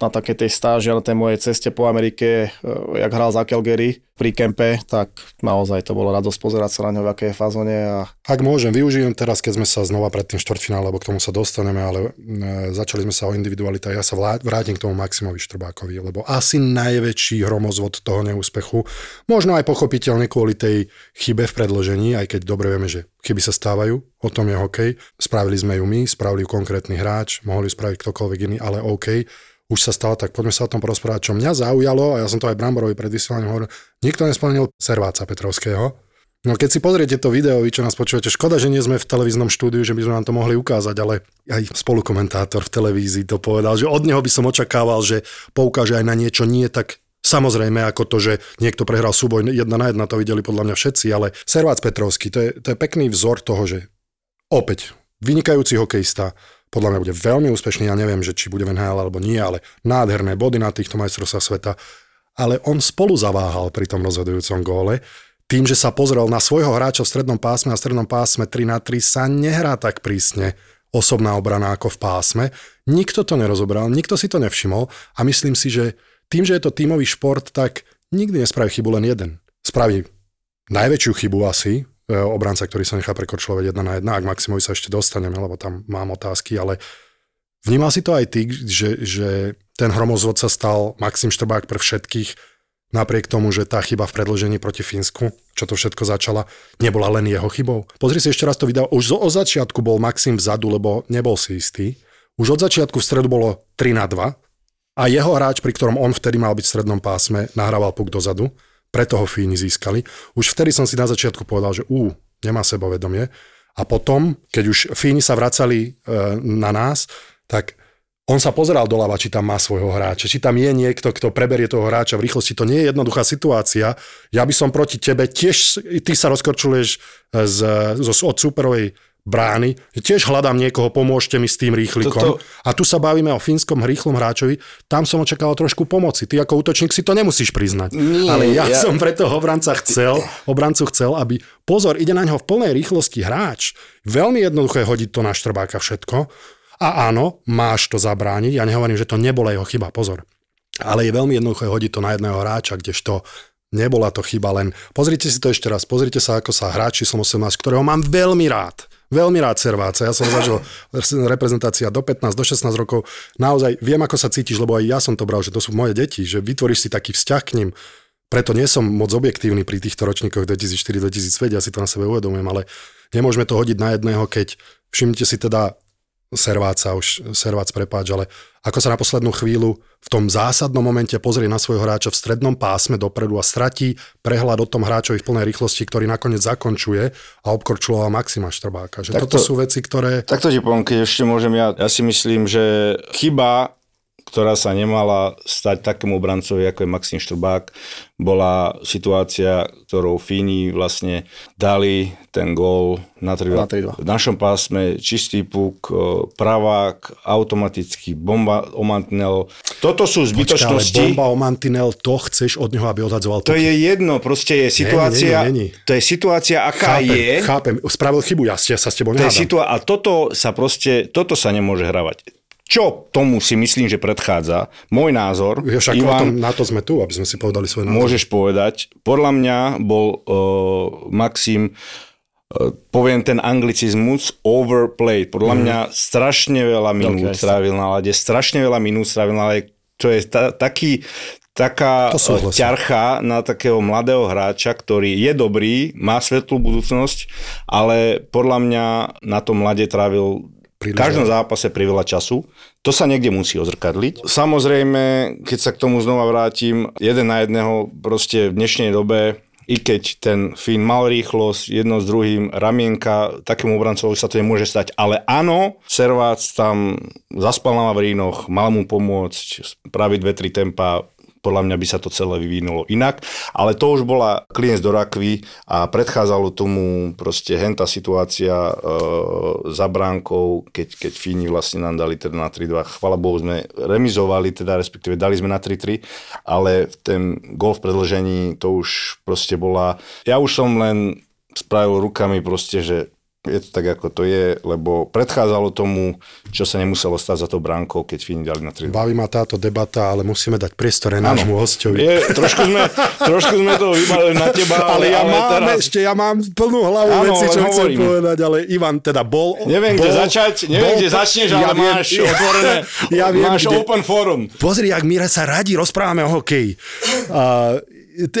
na takej tej stáži na tej mojej ceste po Amerike, eh, jak hral za Calgary pri kempe, tak naozaj to bolo radosť pozerať sa na ňo v akej fazone. A... Ak môžem, využijem teraz, keď sme sa znova pred tým štvrtfinále, lebo k tomu sa dostaneme, ale e, začali sme sa o individualitách. Ja sa vrátim k tomu Maximovi Štrbákovi, lebo asi najväčší hromozvod toho neúspechu, možno aj pochopiteľne kvôli tej chybe v predložení, aj keď dobre vieme, že chyby sa stávajú, o tom je hokej. Spravili sme ju my, spravili ju konkrétny hráč, mohli spraviť ktokoľvek iný, ale OK už sa stalo, tak poďme sa o tom porozprávať. Čo mňa zaujalo, a ja som to aj Bramborovi pred vysielaním hovoril, nikto nespomenul Serváca Petrovského. No keď si pozriete to video, vy čo nás počúvate, škoda, že nie sme v televíznom štúdiu, že by sme vám to mohli ukázať, ale aj spolukomentátor v televízii to povedal, že od neho by som očakával, že poukáže aj na niečo nie tak Samozrejme, ako to, že niekto prehral súboj jedna na jedna, to videli podľa mňa všetci, ale Servác Petrovský, to je, to je pekný vzor toho, že opäť vynikajúci hokejista, podľa mňa bude veľmi úspešný, ja neviem, že či bude v NHL alebo nie, ale nádherné body na týchto majstrovstvách sveta. Ale on spolu zaváhal pri tom rozhodujúcom góle, tým, že sa pozrel na svojho hráča v strednom pásme a v strednom pásme 3 na 3 sa nehrá tak prísne osobná obrana ako v pásme. Nikto to nerozobral, nikto si to nevšimol a myslím si, že tým, že je to tímový šport, tak nikdy nespraví chybu len jeden. Spraví najväčšiu chybu asi, obranca, ktorý sa nechá prekorčľovať jedna na jedna, ak Maximovi sa ešte dostaneme, lebo tam mám otázky, ale vnímal si to aj ty, že, že ten hromozvod sa stal Maxim Štrbák pre všetkých, napriek tomu, že tá chyba v predložení proti Fínsku, čo to všetko začala, nebola len jeho chybou. Pozri si ešte raz to video, už od začiatku bol Maxim vzadu, lebo nebol si istý. Už od začiatku v stredu bolo 3 na 2 a jeho hráč, pri ktorom on vtedy mal byť v strednom pásme, nahrával puk dozadu preto ho Fíni získali. Už vtedy som si na začiatku povedal, že ú, nemá sebavedomie. A potom, keď už Fíni sa vracali e, na nás, tak on sa pozeral doľava, či tam má svojho hráča, či tam je niekto, kto preberie toho hráča v rýchlosti. To nie je jednoduchá situácia. Ja by som proti tebe tiež, ty sa rozkorčuluješ z, z, od superovej brány, tiež hľadám niekoho, pomôžte mi s tým rýchlikom. Toto... A tu sa bavíme o fínskom rýchlom hráčovi, tam som očakával trošku pomoci. Ty ako útočník si to nemusíš priznať. Nie, Ale ja, ja som pre toho obranca chcel, obrancu chcel, aby pozor, ide na ňo v plnej rýchlosti hráč. Veľmi jednoduché hodiť to na štrbáka všetko. A áno, máš to zabrániť. Ja nehovorím, že to nebola jeho chyba, pozor. Ale je veľmi jednoduché hodiť to na jedného hráča, kdežto nebola to chyba len. Pozrite si to ešte raz, pozrite sa, ako sa hráči som 18, ktorého mám veľmi rád veľmi rád serváca. Ja som zažil reprezentácia do 15, do 16 rokov. Naozaj viem, ako sa cítiš, lebo aj ja som to bral, že to sú moje deti, že vytvoríš si taký vzťah k ním. preto nie som moc objektívny pri týchto ročníkoch 2004-2005, ja si to na sebe uvedomujem, ale nemôžeme to hodiť na jedného, keď všimnite si teda Serváca, už Servác prepáč, ale ako sa na poslednú chvíľu v tom zásadnom momente pozrie na svojho hráča v strednom pásme dopredu a stratí prehľad o tom hráčovi v plnej rýchlosti, ktorý nakoniec zakončuje a obkorčuloval Maxima Štrbáka. Že Tak toto to- sú veci, ktoré... Takto ti keď ešte môžem ja. Ja si myslím, že chyba, ktorá sa nemala stať takému obrancovi, ako je Maxim Štrbák, bola situácia, ktorou Fíni vlastne dali ten gól na 3 Na 3-2. V našom pásme čistý puk, e, pravák, automaticky bomba o mantinel. Toto sú Počkaj, ale zbytočnosti. bomba o mantinel, to chceš od neho, aby odhadzoval To je jedno, proste je situácia, nie, nie. to je situácia, aká chápem, je. chápem, spravil chybu, ja ste, sa s tebou To nehádam. situá- a toto sa proste, toto sa nemôže hravať. Čo tomu si myslím, že predchádza? Môj názor, Ja však o tom, Ivan, na to sme tu, aby sme si povedali svoj názor. môžeš povedať, podľa mňa bol uh, Maxim uh, poviem ten anglicizmus, overplayed. Podľa Mhm. mňa strašne veľa minút Veľké strávil na lade, strašne veľa minút strávil na lade, čo je ta, taký, taká To eh, ťarcha na takého mladého hráča, ktorý je dobrý, má svetlú budúcnosť, ale podľa mňa na tom mlade trávil v Príliš každom zápase priveľa času. To sa niekde musí ozrkadliť. Samozrejme, keď sa k tomu znova vrátim, jeden na jedného proste v dnešnej dobe i keď ten Fín mal rýchlosť, jedno s druhým, ramienka, takému obrancovi sa to nemôže stať. Ale áno, Servác tam zaspal na Vavrínoch, mal mu pomôcť spraviť dve, tri tempa, podľa mňa by sa to celé vyvinulo inak, ale to už bola klinec do rakvy a predchádzalo tomu proste henta situácia e, za bránkou, keď, keď Fíni vlastne nám dali teda na 3-2. Chvala Bohu sme remizovali, teda respektíve dali sme na 3-3, ale ten gol v predlžení to už proste bola... Ja už som len spravil rukami proste, že je to tak, ako to je, lebo predchádzalo tomu, čo sa nemuselo stať za tou bránkou, keď Fíni dali na 3 Baví ma táto debata, ale musíme dať priestor aj nášmu hostovi. Je, trošku, sme, trošku sme to vybalili na teba, ale, ja mám teraz... ešte, ja mám plnú hlavu Áno, veci, čo chcem hovorím. povedať, ale Ivan teda bol... Neviem, bol, kde začať, neviem, kde to- začneš, ale ja viem- máš otvorené, ja viem, máš kde- open forum. Pozri, ak my sa radi rozprávame o hokeji. Uh,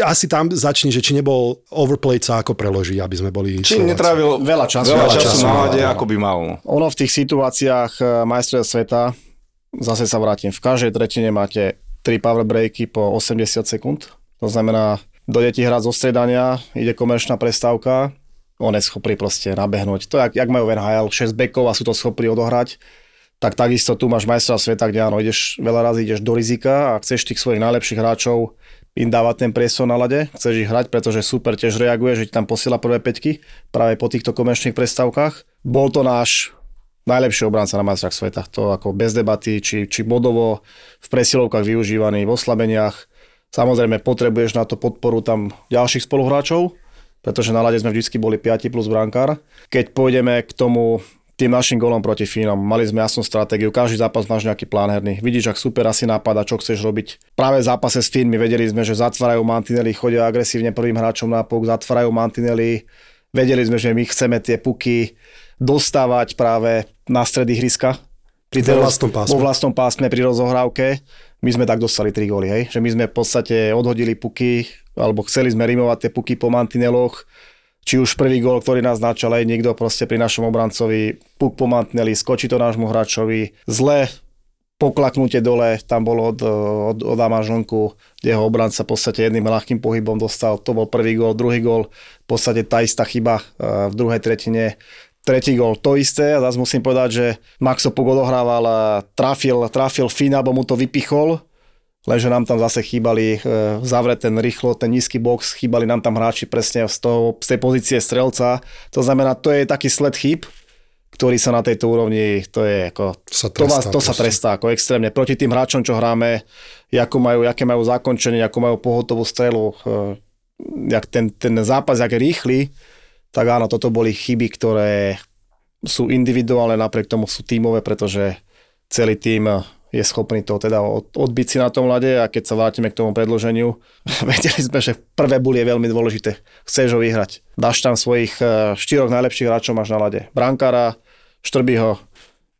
asi tam začni, že či nebol overplayed sa ako preloží, aby sme boli... Či Slováci. netrávil Veľa času. veľa času času, na áno, lade, áno. ako by mal. No. Ono v tých situáciách eh, majstrov sveta, zase sa vrátim, v každej tretine máte 3 power breaky po 80 sekúnd. To znamená, dojde ti hrať zo stredania, ide komerčná prestávka, on je schopný proste nabehnúť. To jak, jak majú v NHL, 6 bekov a sú to schopní odohrať. Tak takisto tu máš majstra sveta, kde áno, ideš, veľa razy ideš do rizika a chceš tých svojich najlepších hráčov im dávať ten priestor na lade, chceš ich hrať, pretože super tiež reaguje, že ti tam posiela prvé peťky práve po týchto komerčných prestávkach. Bol to náš najlepší obranca na majstrách sveta. To ako bez debaty, či, či bodovo v presilovkách využívaný, v oslabeniach. Samozrejme, potrebuješ na to podporu tam ďalších spoluhráčov, pretože na lade sme vždy boli 5 plus brankár. Keď pôjdeme k tomu tým našim golom proti Fínom. Mali sme jasnú stratégiu, každý zápas máš nejaký plán herný. Vidíš, ak super asi nápada, čo chceš robiť. Práve v zápase s Fínmi vedeli sme, že zatvárajú mantinely, chodia agresívne prvým hráčom na puk, zatvárajú mantinely. Vedeli sme, že my chceme tie puky dostávať práve na stred ihriska. Pri tej vlastnom pásme. Vo vlastnom pásme pri rozohrávke. My sme tak dostali 3 góly, hej? Že my sme v podstate odhodili puky, alebo chceli sme rimovať tie puky po mantineloch. Či už prvý gól, ktorý nás načal aj niekto proste pri našom obrancovi, puk po skočí to nášmu hráčovi, zle poklaknutie dole, tam bolo od, od, od Amažonku, kde ho obranca v podstate jedným ľahkým pohybom dostal. To bol prvý gól, druhý gól, v podstate tá istá chyba eh, v druhej tretine. Tretí gól, to isté. A zase musím povedať, že Maxo Puk odohrával trafil, trafil Fina, bo mu to vypichol. Lenže nám tam zase chýbali e, zavrieť ten rýchlo, ten nízky box, chýbali nám tam hráči presne z, toho, z tej pozície strelca. To znamená, to je taký sled chýb, ktorý sa na tejto úrovni, to je ako, Sa to, vás, trestá to sa trestá ako extrémne. Proti tým hráčom, čo hráme, ako majú, aké majú zakončenie, ako majú pohotovú strelu, e, jak ten, ten zápas, jak je rýchly, tak áno, toto boli chyby, ktoré sú individuálne, napriek tomu sú tímové, pretože celý tým je schopný to teda od- odbiť si na tom lade a keď sa vrátime k tomu predloženiu, vedeli sme, že prvé buly je veľmi dôležité. Chceš ho vyhrať. Dáš tam svojich eh, štyroch najlepších hráčov máš na lade. Brankára, Štrbyho,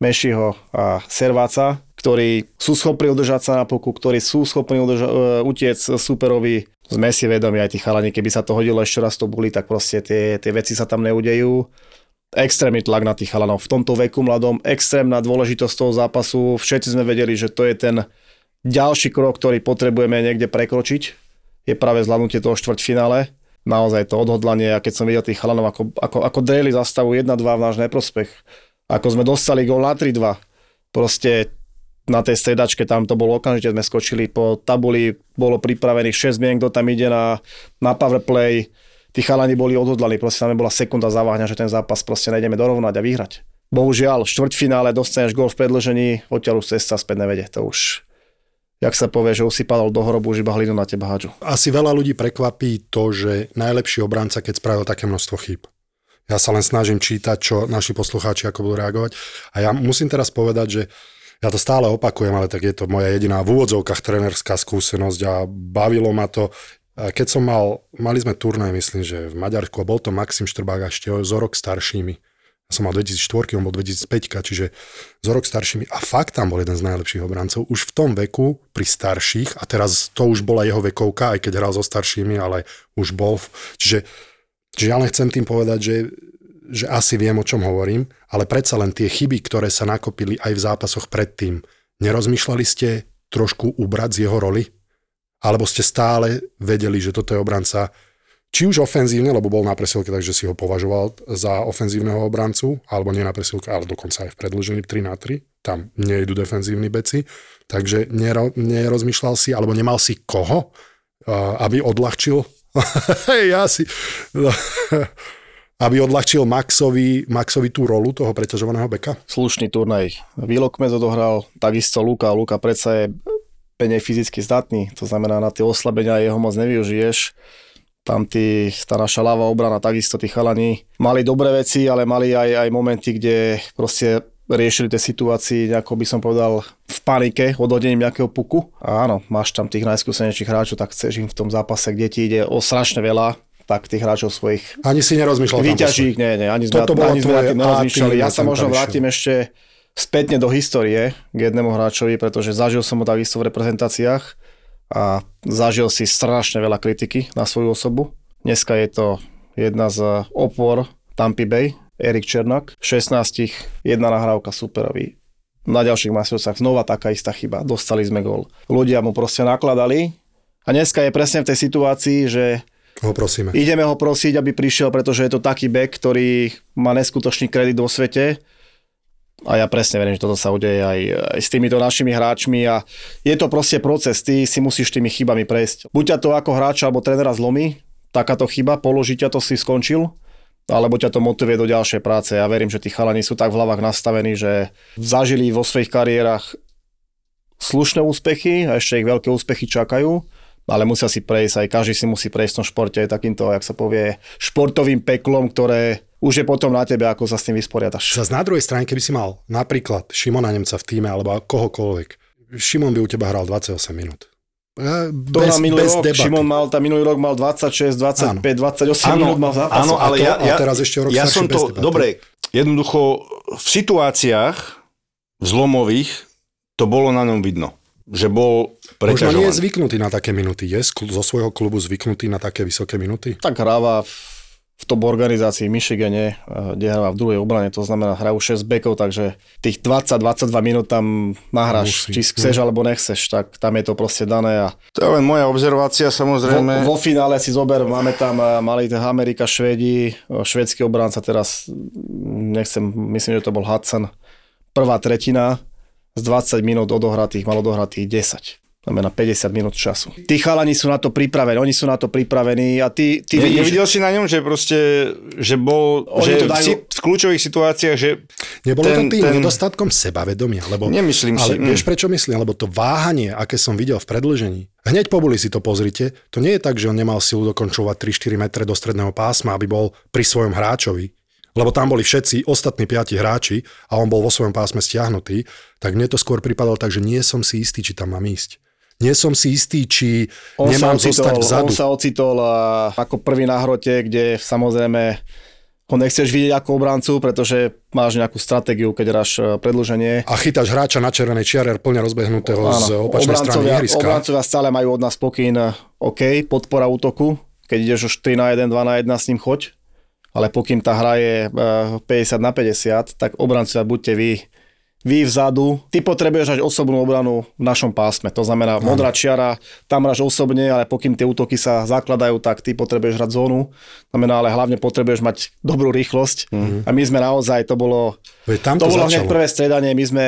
Mešiho a Serváca, ktorí sú schopní udržať sa na puku, ktorí sú schopní udrža- eh, utiec superovi sme si vedomi aj tí chalani, keby sa to hodilo ešte raz to boli, tak proste tie, tie veci sa tam neudejú. Extrémny tlak na tých chalanov. V tomto veku mladom, extrémna dôležitosť toho zápasu. Všetci sme vedeli, že to je ten ďalší krok, ktorý potrebujeme niekde prekročiť. Je práve zvládnutie toho štvrťfinále. Naozaj to odhodlanie, a keď som videl tých chalanov, ako, ako, ako dreli zastavu 1-2 v náš neprospech. Ako sme dostali gól na 3-2. Proste na tej stredačke, tam to bolo okamžite, sme skočili po tabuli, bolo pripravených 6 mien, kto tam ide na, na powerplay, tí chalani boli odhodlaní, proste tam bola sekunda zaváhňa, že ten zápas proste nejdeme dorovnať a vyhrať. Bohužiaľ, v štvrťfinále dostaneš gol v predlžení, odtiaľ už cesta späť nevede, to už jak sa povie, že už si padol do hrobu, už iba hlinu na teba hádžu. Asi veľa ľudí prekvapí to, že najlepší obranca, keď spravil také množstvo chýb. Ja sa len snažím čítať, čo naši poslucháči ako budú reagovať. A ja musím teraz povedať, že ja to stále opakujem, ale tak je to moja jediná v úvodzovkách trenerská skúsenosť a bavilo ma to. Keď som mal, mali sme turnaj, myslím, že v Maďarsku a bol to Maxim Štrbák ešte o rok staršími. Ja som mal 2004, on bol 2005, čiže zo rok staršími. A fakt tam bol jeden z najlepších obrancov. Už v tom veku, pri starších, a teraz to už bola jeho vekovka, aj keď hral so staršími, ale už bol. Čiže, čiže ja len chcem tým povedať, že že asi viem, o čom hovorím, ale predsa len tie chyby, ktoré sa nakopili aj v zápasoch predtým, nerozmýšľali ste trošku ubrať z jeho roli? Alebo ste stále vedeli, že toto je obranca, či už ofenzívne, lebo bol na presilke, takže si ho považoval za ofenzívneho obrancu, alebo nie na presilke, ale dokonca aj v predlžení 3 na 3, tam nejdu defenzívni beci, takže nero, nerozmýšľal si, alebo nemal si koho, aby odľahčil. Ja si aby odľahčil Maxovi, Maxovi tú rolu toho preťažovaného beka? Slušný turnaj. Výlokmez odohral, takisto Luka. Luka predsa je menej fyzicky zdatný, to znamená na tie oslabenia jeho moc nevyužiješ. Tam tí, tá naša ľavá obrana, takisto tí chalani mali dobré veci, ale mali aj, aj momenty, kde proste riešili tie situácii, ako by som povedal, v panike, odhodením nejakého puku. A áno, máš tam tých najskúsenejších hráčov, tak chceš im v tom zápase, kde ti ide o strašne veľa, tak tých hráčov svojich Ani si nerozmýšľal vyťaží ich, nie, nie, ani sme, Toto ani sme nad tvoje tým nerozmýšľali. Ja sa možno tam vrátim ešte spätne do histórie k jednému hráčovi, pretože zažil som ho takisto v reprezentáciách a zažil si strašne veľa kritiky na svoju osobu. Dneska je to jedna z opor Tampa Bay, Erik Černák, 16 jedna nahrávka superový. Na ďalších majstrovstvách znova taká istá chyba, dostali sme gól. Ľudia mu proste nakladali a dneska je presne v tej situácii, že Ho prosíme. Ideme ho prosiť, aby prišiel, pretože je to taký back, ktorý má neskutočný kredit vo svete. A ja presne verím, že toto sa udeje aj, aj s týmito našimi hráčmi a je to proste proces, ty si musíš tými chybami prejsť. Buď ťa to ako hráča alebo trénera zlomí, takáto chyba, položí ťa to si skončil, alebo ťa to motivuje do ďalšej práce. Ja verím, že tí chalani sú tak v hlavách nastavení, že zažili vo svojich kariérach slušné úspechy a ešte ich veľké úspechy čakajú ale musia si prejsť, aj každý si musí prejsť v tom športe takýmto, jak sa povie, športovým peklom, ktoré už je potom na tebe, ako sa s tým vysporiadaš. Zas na druhej strane, keby si mal napríklad Šimona Nemca v týme alebo kohokoľvek, Šimon by u teba hral 28 minút. E, To na minulý rok, debaty. Šimon mal, tam minulý rok mal 26, 25, 28 minút mal zápas. áno, ale A to- ja, a teraz ešte rok ja som bez to, debaty. dobre, jednoducho v situáciách zlomových to bolo na ňom vidno, že bol Možno nie je preťažovaný. zvyknutý na také minuty. Je zo svojho klubu zvyknutý na také vysoké minuty? Tak hráva v, v top organizácii v Michigane, eh, kde hráva v druhej obrane, to znamená hrajú 6 bekov, takže tých 20-22 minút tam nahráš, Musí. či chceš alebo nechceš, tak tam je to proste dané a To je len moja obzervácia, samozrejme. Vo, vo finále si zober, máme tam, eh, mali tých Amerika, Švedi, eh, švedský obránca teraz, mm, nechcem, myslím, že to bol Hudson. Prvá tretina z 20 minút odohratých, mal odohratých 10. Znamená 50 minút času. Tí chalani sú na to pripravení, oni sú na to pripravení a ty, ty Ne, vidíš, nevidel si na ňom, že proste, že bol, Oni že to v, dajú- si- v kľúčových situáciách, že Nebolo ten, to tým ten, nedostatkom sebavedomia? Lebo, Nemyslím si, ale mm. vieš prečo myslím? Lebo to váhanie, aké som videl v predlžení, hneď po boli si to pozrite, to nie je tak, že on nemal silu dokončovať 3-4 metre do stredného pásma, aby bol pri svojom hráčovi, lebo tam boli všetci ostatní piati hráči a on bol vo svojom pásme stiahnutý, tak mne to skôr pripadalo tak, že nie som si istý, či tam mám ísť. Nie som si istý, či on nemám ocitol, zostať vzadu. on sa ocitol ako prvý na hrote, kde samozrejme ho nechceš vidieť ako obrancu, pretože máš nejakú stratégiu, keď hráš e, predlženie. A chytáš hráča na červenej čiare plne rozbehnutého z opačnej strany ihriska. obrancovia stále majú od nás pokyn, e, OK, podpora útoku, keď ideš už 3 na 1, 2 na 1, s ním choď, ale pokým tá hra je e, 50 na 50, tak obrancovia buďte vy vy vzadu, ty potrebuješ mať osobnú obranu v našom pásme. To znamená, modrá čiara, tam hráš osobne, ale pokým tie útoky sa zakladajú, tak ty potrebuješ hrať zónu. Znamená, ale hlavne potrebuješ mať dobrú rýchlosť. Mm-hmm. A my sme naozaj, to bolo, Veď tam to to bolo hneď prvé stredanie, my sme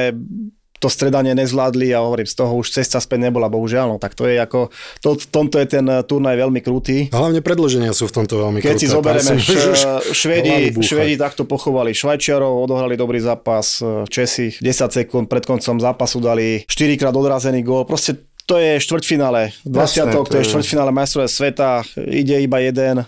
to stredanie nezvládli a hovorím, z toho už cesta späť nebola, bohužiaľ. No, tak to je ako, to, tomto je ten eh, turnaj veľmi krutý. A hlavne predlženia sú v tomto veľmi Keď si zoberieme, si š, môžeš Švedi. Švedi takto pochovali Švajčiarov, odohrali dobrý zápas, e, Česi 10 sekúnd pred koncom zápasu dali 4 krát odrazený gól, proste to je štvrťfinále, 20 Jasné, to, to je je- štvrťfinále majstrové sveta, ide iba jeden,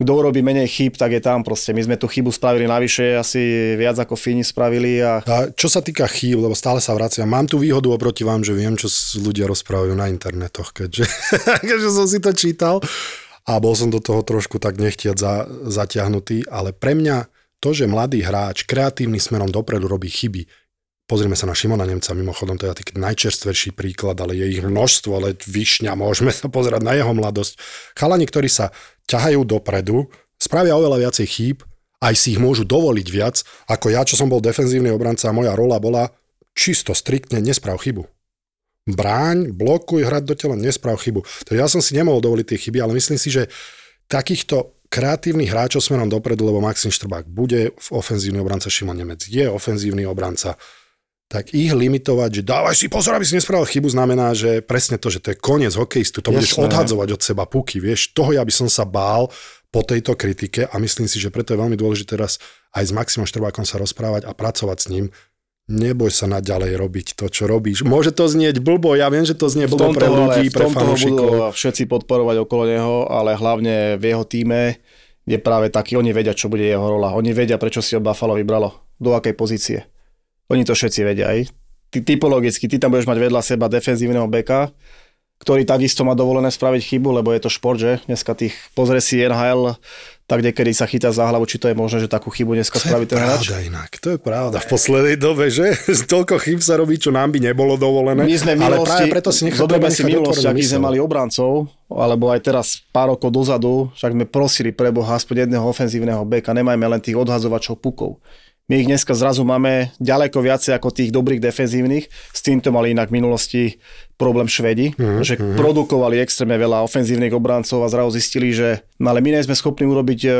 kto urobí menej chyb, tak je tam proste. My sme tú chybu spravili navyše, asi viac ako Fíni spravili a A čo sa týka chýb, lebo stále sa vraciam, mám tu výhodu oproti vám, že viem, čo ľudia rozprávajú na internetoch, keďže, keďže som si to čítal a bol som do toho trošku tak nechtiac za, zatiahnutý, ale pre mňa to, že mladý hráč kreatívny smerom dopredu robí chyby, Pozrieme sa na Šimona Nemca, mimochodom to je taký najčerstvejší príklad, ale je ich množstvo, ale vyšňa, môžeme sa pozerať na jeho mladosť. Chalani, ktorí sa ťahajú dopredu, spravia oveľa viacej chýb, aj si ich môžu dovoliť viac, ako ja, čo som bol defenzívny obranca a moja rola bola čisto, striktne, nesprav chybu. Bráň, blokuj, hrať do tela, nesprav chybu. Takže ja som si nemohol dovoliť tie chyby, ale myslím si, že takýchto kreatívnych hráčov smerom dopredu, lebo Maxim Štrbák bude v ofenzívny obranca, Šimon Nemec je ofenzívny obranca, tak ich limitovať, že dávaj si pozor, aby si nespravil chybu, znamená, že presne to, že to je koniec hokejistu, to budeš odhadzovať od seba puky, vieš, toho ja by som sa bál po tejto kritike a myslím si, že preto je veľmi dôležité teraz aj s Maximom Štrbákom sa rozprávať a pracovať s ním. Neboj sa naďalej robiť to, čo robíš. Môže to znieť blbo, ja viem, že to znie blbo pre ľudí, ale pre fanúšikov. všetci podporovať okolo neho, ale hlavne v jeho týme je práve taký, oni vedia, čo bude jeho rola. Oni vedia, prečo si ho Buffalo vybralo, do akej pozície. Oni to všetci vedia aj. Ty, typologicky, ty tam budeš mať vedľa seba defenzívneho beka, ktorý takisto má dovolené spraviť chybu, lebo je to šport, že? Dneska tých, pozrie si NHL, tak niekedy sa chytá za hlavu, či to je možné, že takú chybu dneska To spraví je ten hráč. pravda inak, to je pravda v poslednej dobe, že toľko chyb sa robí, čo nám by nebolo dovolené. My sme v ale minulosti, práve preto si nechá, zoberme si minulosť, aký sme mali obrancov, alebo aj teraz pár rokov dozadu, však sme prosili pre Boha aspoň jedného ofenzívneho beka, nemajme len tých odhazovačov pukov. My ich dneska zrazu máme ďaleko viacej ako tých dobrých defenzívnych. S týmto mali inak v minulosti problém Švedi, mm, že mm. produkovali extrémne veľa ofenzívnych obrancov a zrazu zistili, že no ale my nie sme schopní urobiť e,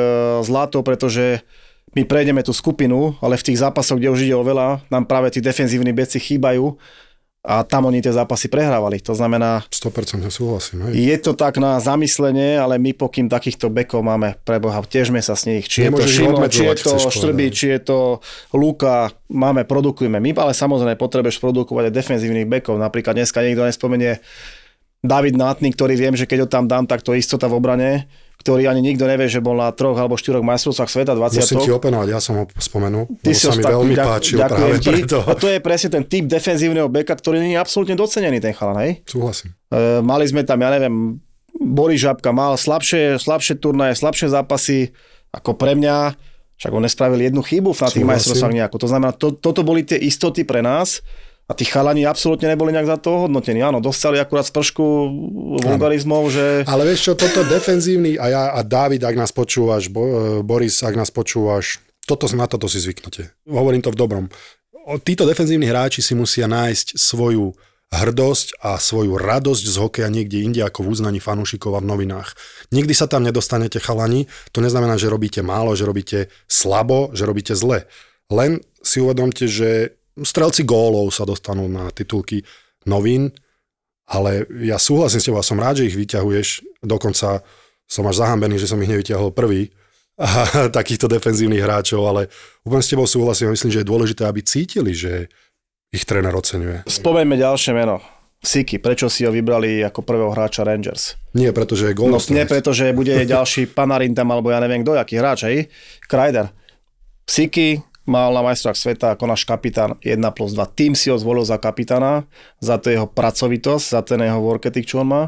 zlato, pretože my prejdeme tú skupinu, ale v tých zápasoch, kde už ide o veľa, nám práve tí defenzívni beci chýbajú a tam oni tie zápasy prehrávali. To znamená, 100% súhlasím. Hej. je to tak na zamyslenie, ale my pokým takýchto bekov máme, preboha, težme sa s nich. Či je to Nemôžeš Šimon, či je to Štrby, či je to Luka, máme, produkujeme. My ale samozrejme potrebuješ produkovať aj defenzívnych bekov. Napríklad dneska niekto nespomenie David Nátny, ktorý viem, že keď ho tam dám, tak to istota v obrane, ktorý ani nikto nevie, že bol na troch alebo štyroch majstrovstvách sveta 20. Musím ti openovať, ja som ho spomenul, Ty si sa mi veľmi ďak- páčil práve ti. preto. A to je presne ten typ defenzívneho beka, ktorý nie je absolútne docenený, ten chalan, hej? Súhlasím. E, mali sme tam, ja neviem, Boris Žabka mal slabšie, slabšie turnaje, slabšie zápasy, ako pre mňa, však on nespravil jednu chybu na tých majstrovstvách nejako. To znamená, to, toto boli tie istoty pre nás a tí chalani absolútne neboli nejak za to hodnotení. Áno, dostali akurát spršku vulgarizmov, že... Ale vieš čo, toto defenzívny a ja a Dávid, ak nás počúvaš, Bo, e, Boris, ak nás počúvaš, toto, na toto si zvyknete. Hovorím to v dobrom. Títo defenzívni hráči si musia nájsť svoju hrdosť a svoju radosť z hokeja niekde inde ako v uznaní fanúšikov a v novinách. Nikdy sa tam nedostanete chalani, to neznamená, že robíte málo, že robíte slabo, že robíte zle. Len si uvedomte, že strelci gólov sa dostanú na titulky novín, ale ja súhlasím s tebou a som rád, že ich vyťahuješ. Dokonca som až zahambený, že som ich nevyťahol prvý a, takýchto defenzívnych hráčov, ale úplne s tebou súhlasím a myslím, že je dôležité, aby cítili, že ich tréner oceňuje. Spomeňme ďalšie meno. Siki, prečo si ho vybrali ako prvého hráča Rangers? Nie preto, že je No nie preto, že bude ďalší Panarin tam, alebo ja neviem kto, aký hráč, hej? Krajder. Siki mal na majstrách sveta ako náš kapitán 1 plus 2. Tým si ho zvolil za kapitána, za to jeho pracovitosť, za ten jeho work ethic, čo on má.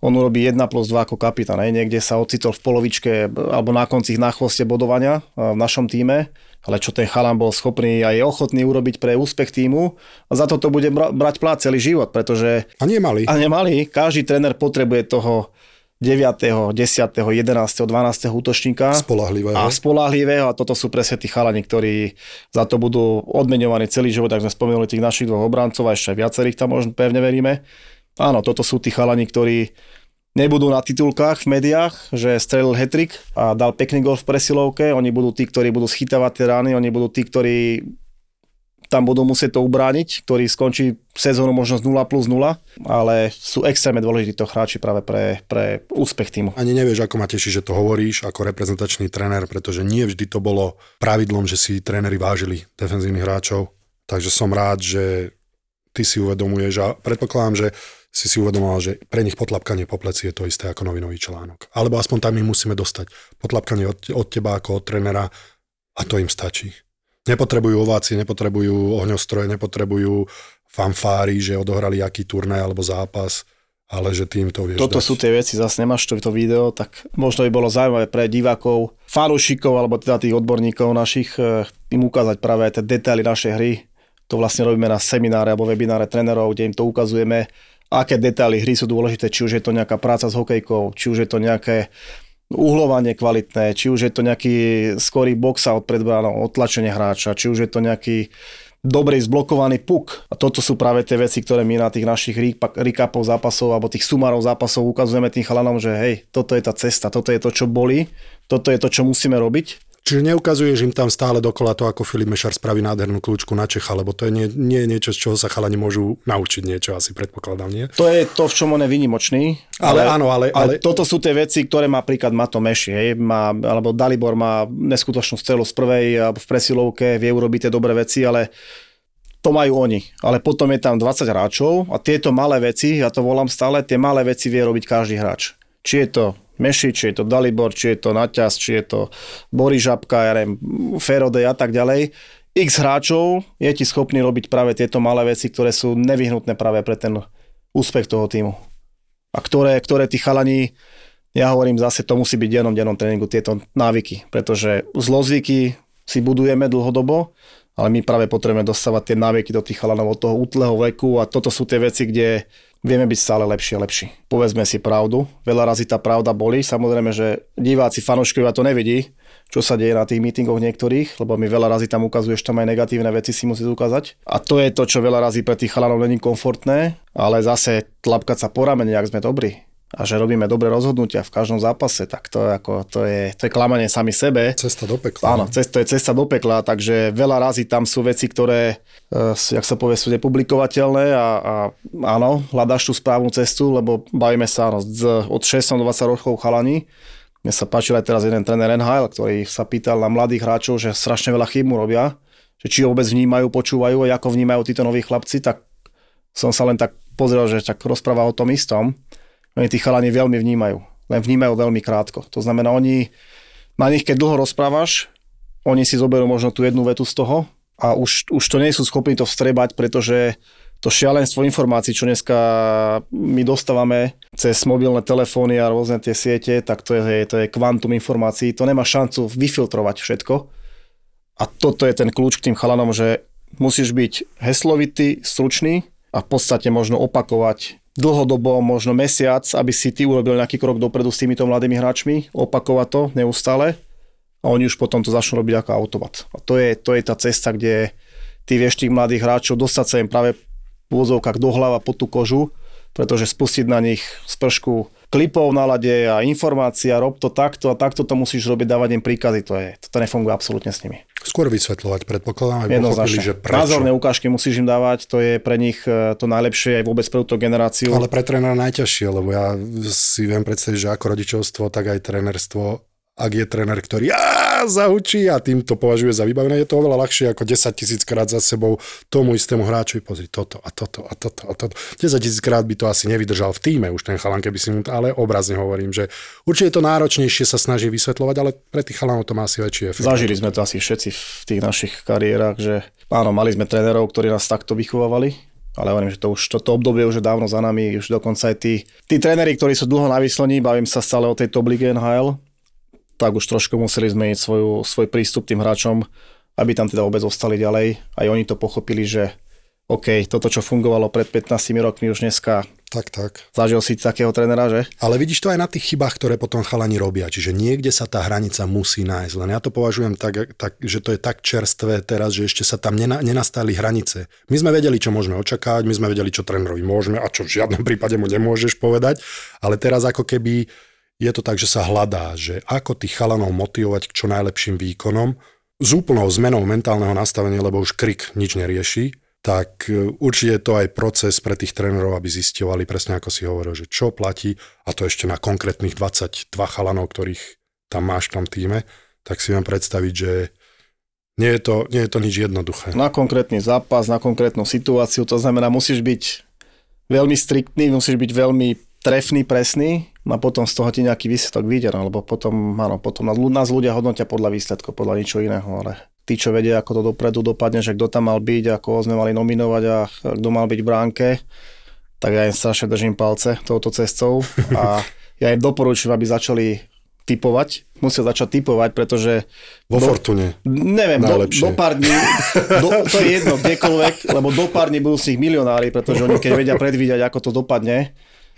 On urobí 1 plus 2 ako kapitán, hej. niekde sa ocitol v polovičke alebo na konci na chvoste bodovania v našom týme, ale čo ten chalan bol schopný a je ochotný urobiť pre úspech týmu a za to to bude bra- brať plát celý život, pretože A nemali. a nemali, každý tréner potrebuje toho 9., 10., 11., 12. útočníka. Spolahlivého. A spolahlivého a toto sú presne tí chalani, ktorí za to budú odmeňovaní celý život, tak sme spomenuli tých našich dvoch obrancov a ešte viacerých tam možno pevne veríme. Áno, toto sú tí chalani, ktorí nebudú na titulkách v médiách, že strelil hetrik a dal pekný gol v presilovke, oni budú tí, ktorí budú schytávať tie rány, oni budú tí, ktorí tam budú musieť to ubrániť, ktorý skončí sezónu možno z 0 plus 0, ale sú extrémne dôležití to hráči práve pre, pre úspech týmu. Ani nevieš, ako ma teší, že to hovoríš ako reprezentačný tréner, pretože nie vždy to bolo pravidlom, že si tréneri vážili defenzívnych hráčov. Takže som rád, že ty si uvedomuješ a predpokladám, že si si uvedomoval, že pre nich potlapkanie po pleci je to isté ako novinový článok. Alebo aspoň tam ich musíme dostať. Potlapkanie od, od teba ako od trénera a to im stačí. Nepotrebujú ovácie, nepotrebujú ohňostroje, nepotrebujú fanfári, že odohrali aký turnaj alebo zápas, ale že tým to vieš Toto dať. sú tie veci, zase nemáš to, to video, tak možno by bolo zaujímavé pre divákov, fanúšikov alebo teda tých odborníkov našich eh, im ukázať práve aj tie detaily našej hry. To vlastne robíme na semináre alebo webináre trénerov, kde im to ukazujeme, aké detaily hry sú dôležité, či už je to nejaká práca s hokejkou, či už je to nejaké uhlovanie kvalitné, či už je to nejaký skorý box out pred bránou, odtlačenie hráča, či už je to nejaký dobrý zblokovaný puk. A toto sú práve tie veci, ktoré my na tých našich recapov zápasov alebo tých sumárov zápasov ukazujeme tým chalanom, že hej, toto je tá cesta, toto je to, čo boli, toto je to, čo musíme robiť. Čiže neukazuješ im tam stále dokola to, ako Filip Mešar spraví nádhernú kľúčku na Čecha, lebo to je nie, nie je niečo, z čoho sa chalani môžu naučiť niečo, asi predpokladám, nie? To je to, v čom on je vynimočný. Ale áno, ale- ale- toto sú tie veci, ktoré má príklad Mato Meši, hej, má, alebo Dalibor má neskutočnú strelu z prvej alebo v presilovke, vie urobiť tie dobré veci, ale to majú oni. Ale potom je tam 20 hráčov a tieto malé veci, ja to volám stále, tie malé veci vie robiť každý hráč. Či je to Meši, či je to Dalibor, či je to Naťas, či je to Boris Žabka, ja neviem, Ferodej a tak ďalej. X hráčov je ti schopný robiť práve tieto malé veci, ktoré sú nevyhnutné práve pre ten úspech toho týmu. A ktoré, ktoré tí chalani, ja hovorím zase, to musí byť dennom, dennom tréningu, tieto návyky, pretože zlozvyky si budujeme dlhodobo, ale my práve potrebujeme dostávať tie návyky do tých chalanov od toho útleho veku a toto sú tie veci, kde vieme byť stále lepší a lepší. Povedzme si pravdu, veľa razy tá pravda boli, samozrejme, že diváci, fanúškovia to nevidí, čo sa deje na tých mítingoch niektorých, lebo mi veľa razy tam ukazuješ, tam aj negatívne veci si musíš ukázať. A to je to, čo veľa razy pre tých chalanov není komfortné, ale zase tlapkať sa po ramene, ak sme dobrí a že robíme dobré rozhodnutia v každom zápase, tak to ako, to je, to je klamanie sami sebe. Cesta do pekla. Áno, cest, to je cesta do pekla, takže veľa razy tam sú veci, ktoré, uh, jak sa povie, sú nepublikovateľné a, a áno, hľadáš tú správnu cestu, lebo bavíme sa áno, z, od 6 do 20 rokov chalani. Mne sa páčil aj teraz jeden tréner NHL, ktorý sa pýtal na mladých hráčov, že strašne veľa chýb mu robia, že či ho vôbec vnímajú, počúvajú a ako vnímajú títo noví chlapci, tak som sa len tak pozrel, že tak rozpráva o tom istom. Oni tí chalani veľmi vnímajú, len vnímajú veľmi krátko. To znamená, oni, na nich keď dlho rozprávaš, oni si zoberú možno tú jednu vetu z toho a už, už to nie sú schopní to vstrebať, pretože to šialenstvo informácií, čo dneska my dostávame cez mobilné telefóny a rôzne tie siete, tak to je, to je kvantum informácií, to nemá šancu vyfiltrovať všetko. A toto je ten kľúč k tým chalanom, že musíš byť heslovitý, stručný a v podstate možno opakovať dlhodobo, možno mesiac, aby si ty urobil nejaký krok dopredu s týmito mladými hráčmi, opakovať to neustále a oni už potom to začnú robiť ako automat. A to je, to je tá cesta, kde ty vieš tých mladých hráčov dostať sa im práve v úvodzovkách do hlava po tú kožu, pretože spustiť na nich spršku klipov na lade a informácia, rob to takto a takto to musíš robiť, dávať im príkazy, to je, toto nefunguje absolútne s nimi. Skôr vysvetľovať, predpokladám, aby pochopili, že prečo. Názorné ukážky musíš im dávať, to je pre nich e, to najlepšie aj vôbec pre túto generáciu. Ale pre trénera najťažšie, lebo ja si viem predstaviť, že ako rodičovstvo, tak aj trénerstvo, ak je tréner, ktorý á, zaučí a tým to považuje za vybavené, je to oveľa ľahšie ako 10 tisíc krát za sebou tomu istému hráčovi pozri toto a toto a toto a toto. 10 tisíc krát by to asi nevydržal v týme už ten chalan, keby si mu, ale obrazne hovorím, že určite je to náročnejšie sa snaží vysvetľovať, ale pre tých chalanov to má asi väčší efekt. Zažili sme to asi všetci v tých našich kariérach, že áno, mali sme trénerov, ktorí nás takto vychovávali Ale hovorím, že to už toto obdobie už je dávno za nami, už dokonca aj tí, tí tréneri, ktorí sú dlho na vyslení, bavím sa stále o tej top lige NHL, tak už trošku museli zmeniť svoju, svoj prístup tým hráčom, aby tam teda vôbec zostali ďalej. Aj oni to pochopili, že OK, toto, čo fungovalo pred 15 rokmi, už dneska Tak, tak. zažil si takého trénera, že? Ale vidíš to aj na tých chybách, ktoré potom chalani robia. Čiže niekde sa tá hranica musí nájsť. Len ja to považujem tak, tak že to je tak čerstvé teraz, že ešte sa tam nena, nenastali hranice. My sme vedeli, čo môžeme očakávať, my sme vedeli, čo trénerovi môžeme a čo v žiadnom prípade mu nemôžeš povedať. Ale teraz ako keby je to tak, že sa hľadá, že ako tých chalanov motivovať k čo najlepším výkonom s úplnou zmenou mentálneho nastavenia, lebo už krik nič nerieši, tak e, určite je to aj proces pre tých trénerov, aby zistovali presne ako si hovoril, že čo platí a to ešte na konkrétnych 22 chalanov, ktorých tam máš v tom týme, tak si viem predstaviť, že nie je to, nie je to nič jednoduché. Na konkrétny zápas, na konkrétnu situáciu, to znamená, musíš byť veľmi striktný, musíš byť veľmi trefný, presný a potom z toho ti nejaký výsledok vyjde, no, lebo potom, áno, potom nás, ľudia hodnotia podľa výsledkov, podľa ničo iného, ale tí, čo vedia, ako to dopredu dopadne, že kto tam mal byť, ako sme mali nominovať a kto mal byť v bránke, tak ja im strašne držím palce touto cestou a ja im doporučujem, aby začali typovať, musia začať typovať, pretože Vo do- Fortune. Neviem, do, Najlepšie. do pár dní, do, to je jedno, kdekoľvek, lebo do pár dní budú z nich milionári, pretože oni keď vedia predvídať, ako to dopadne,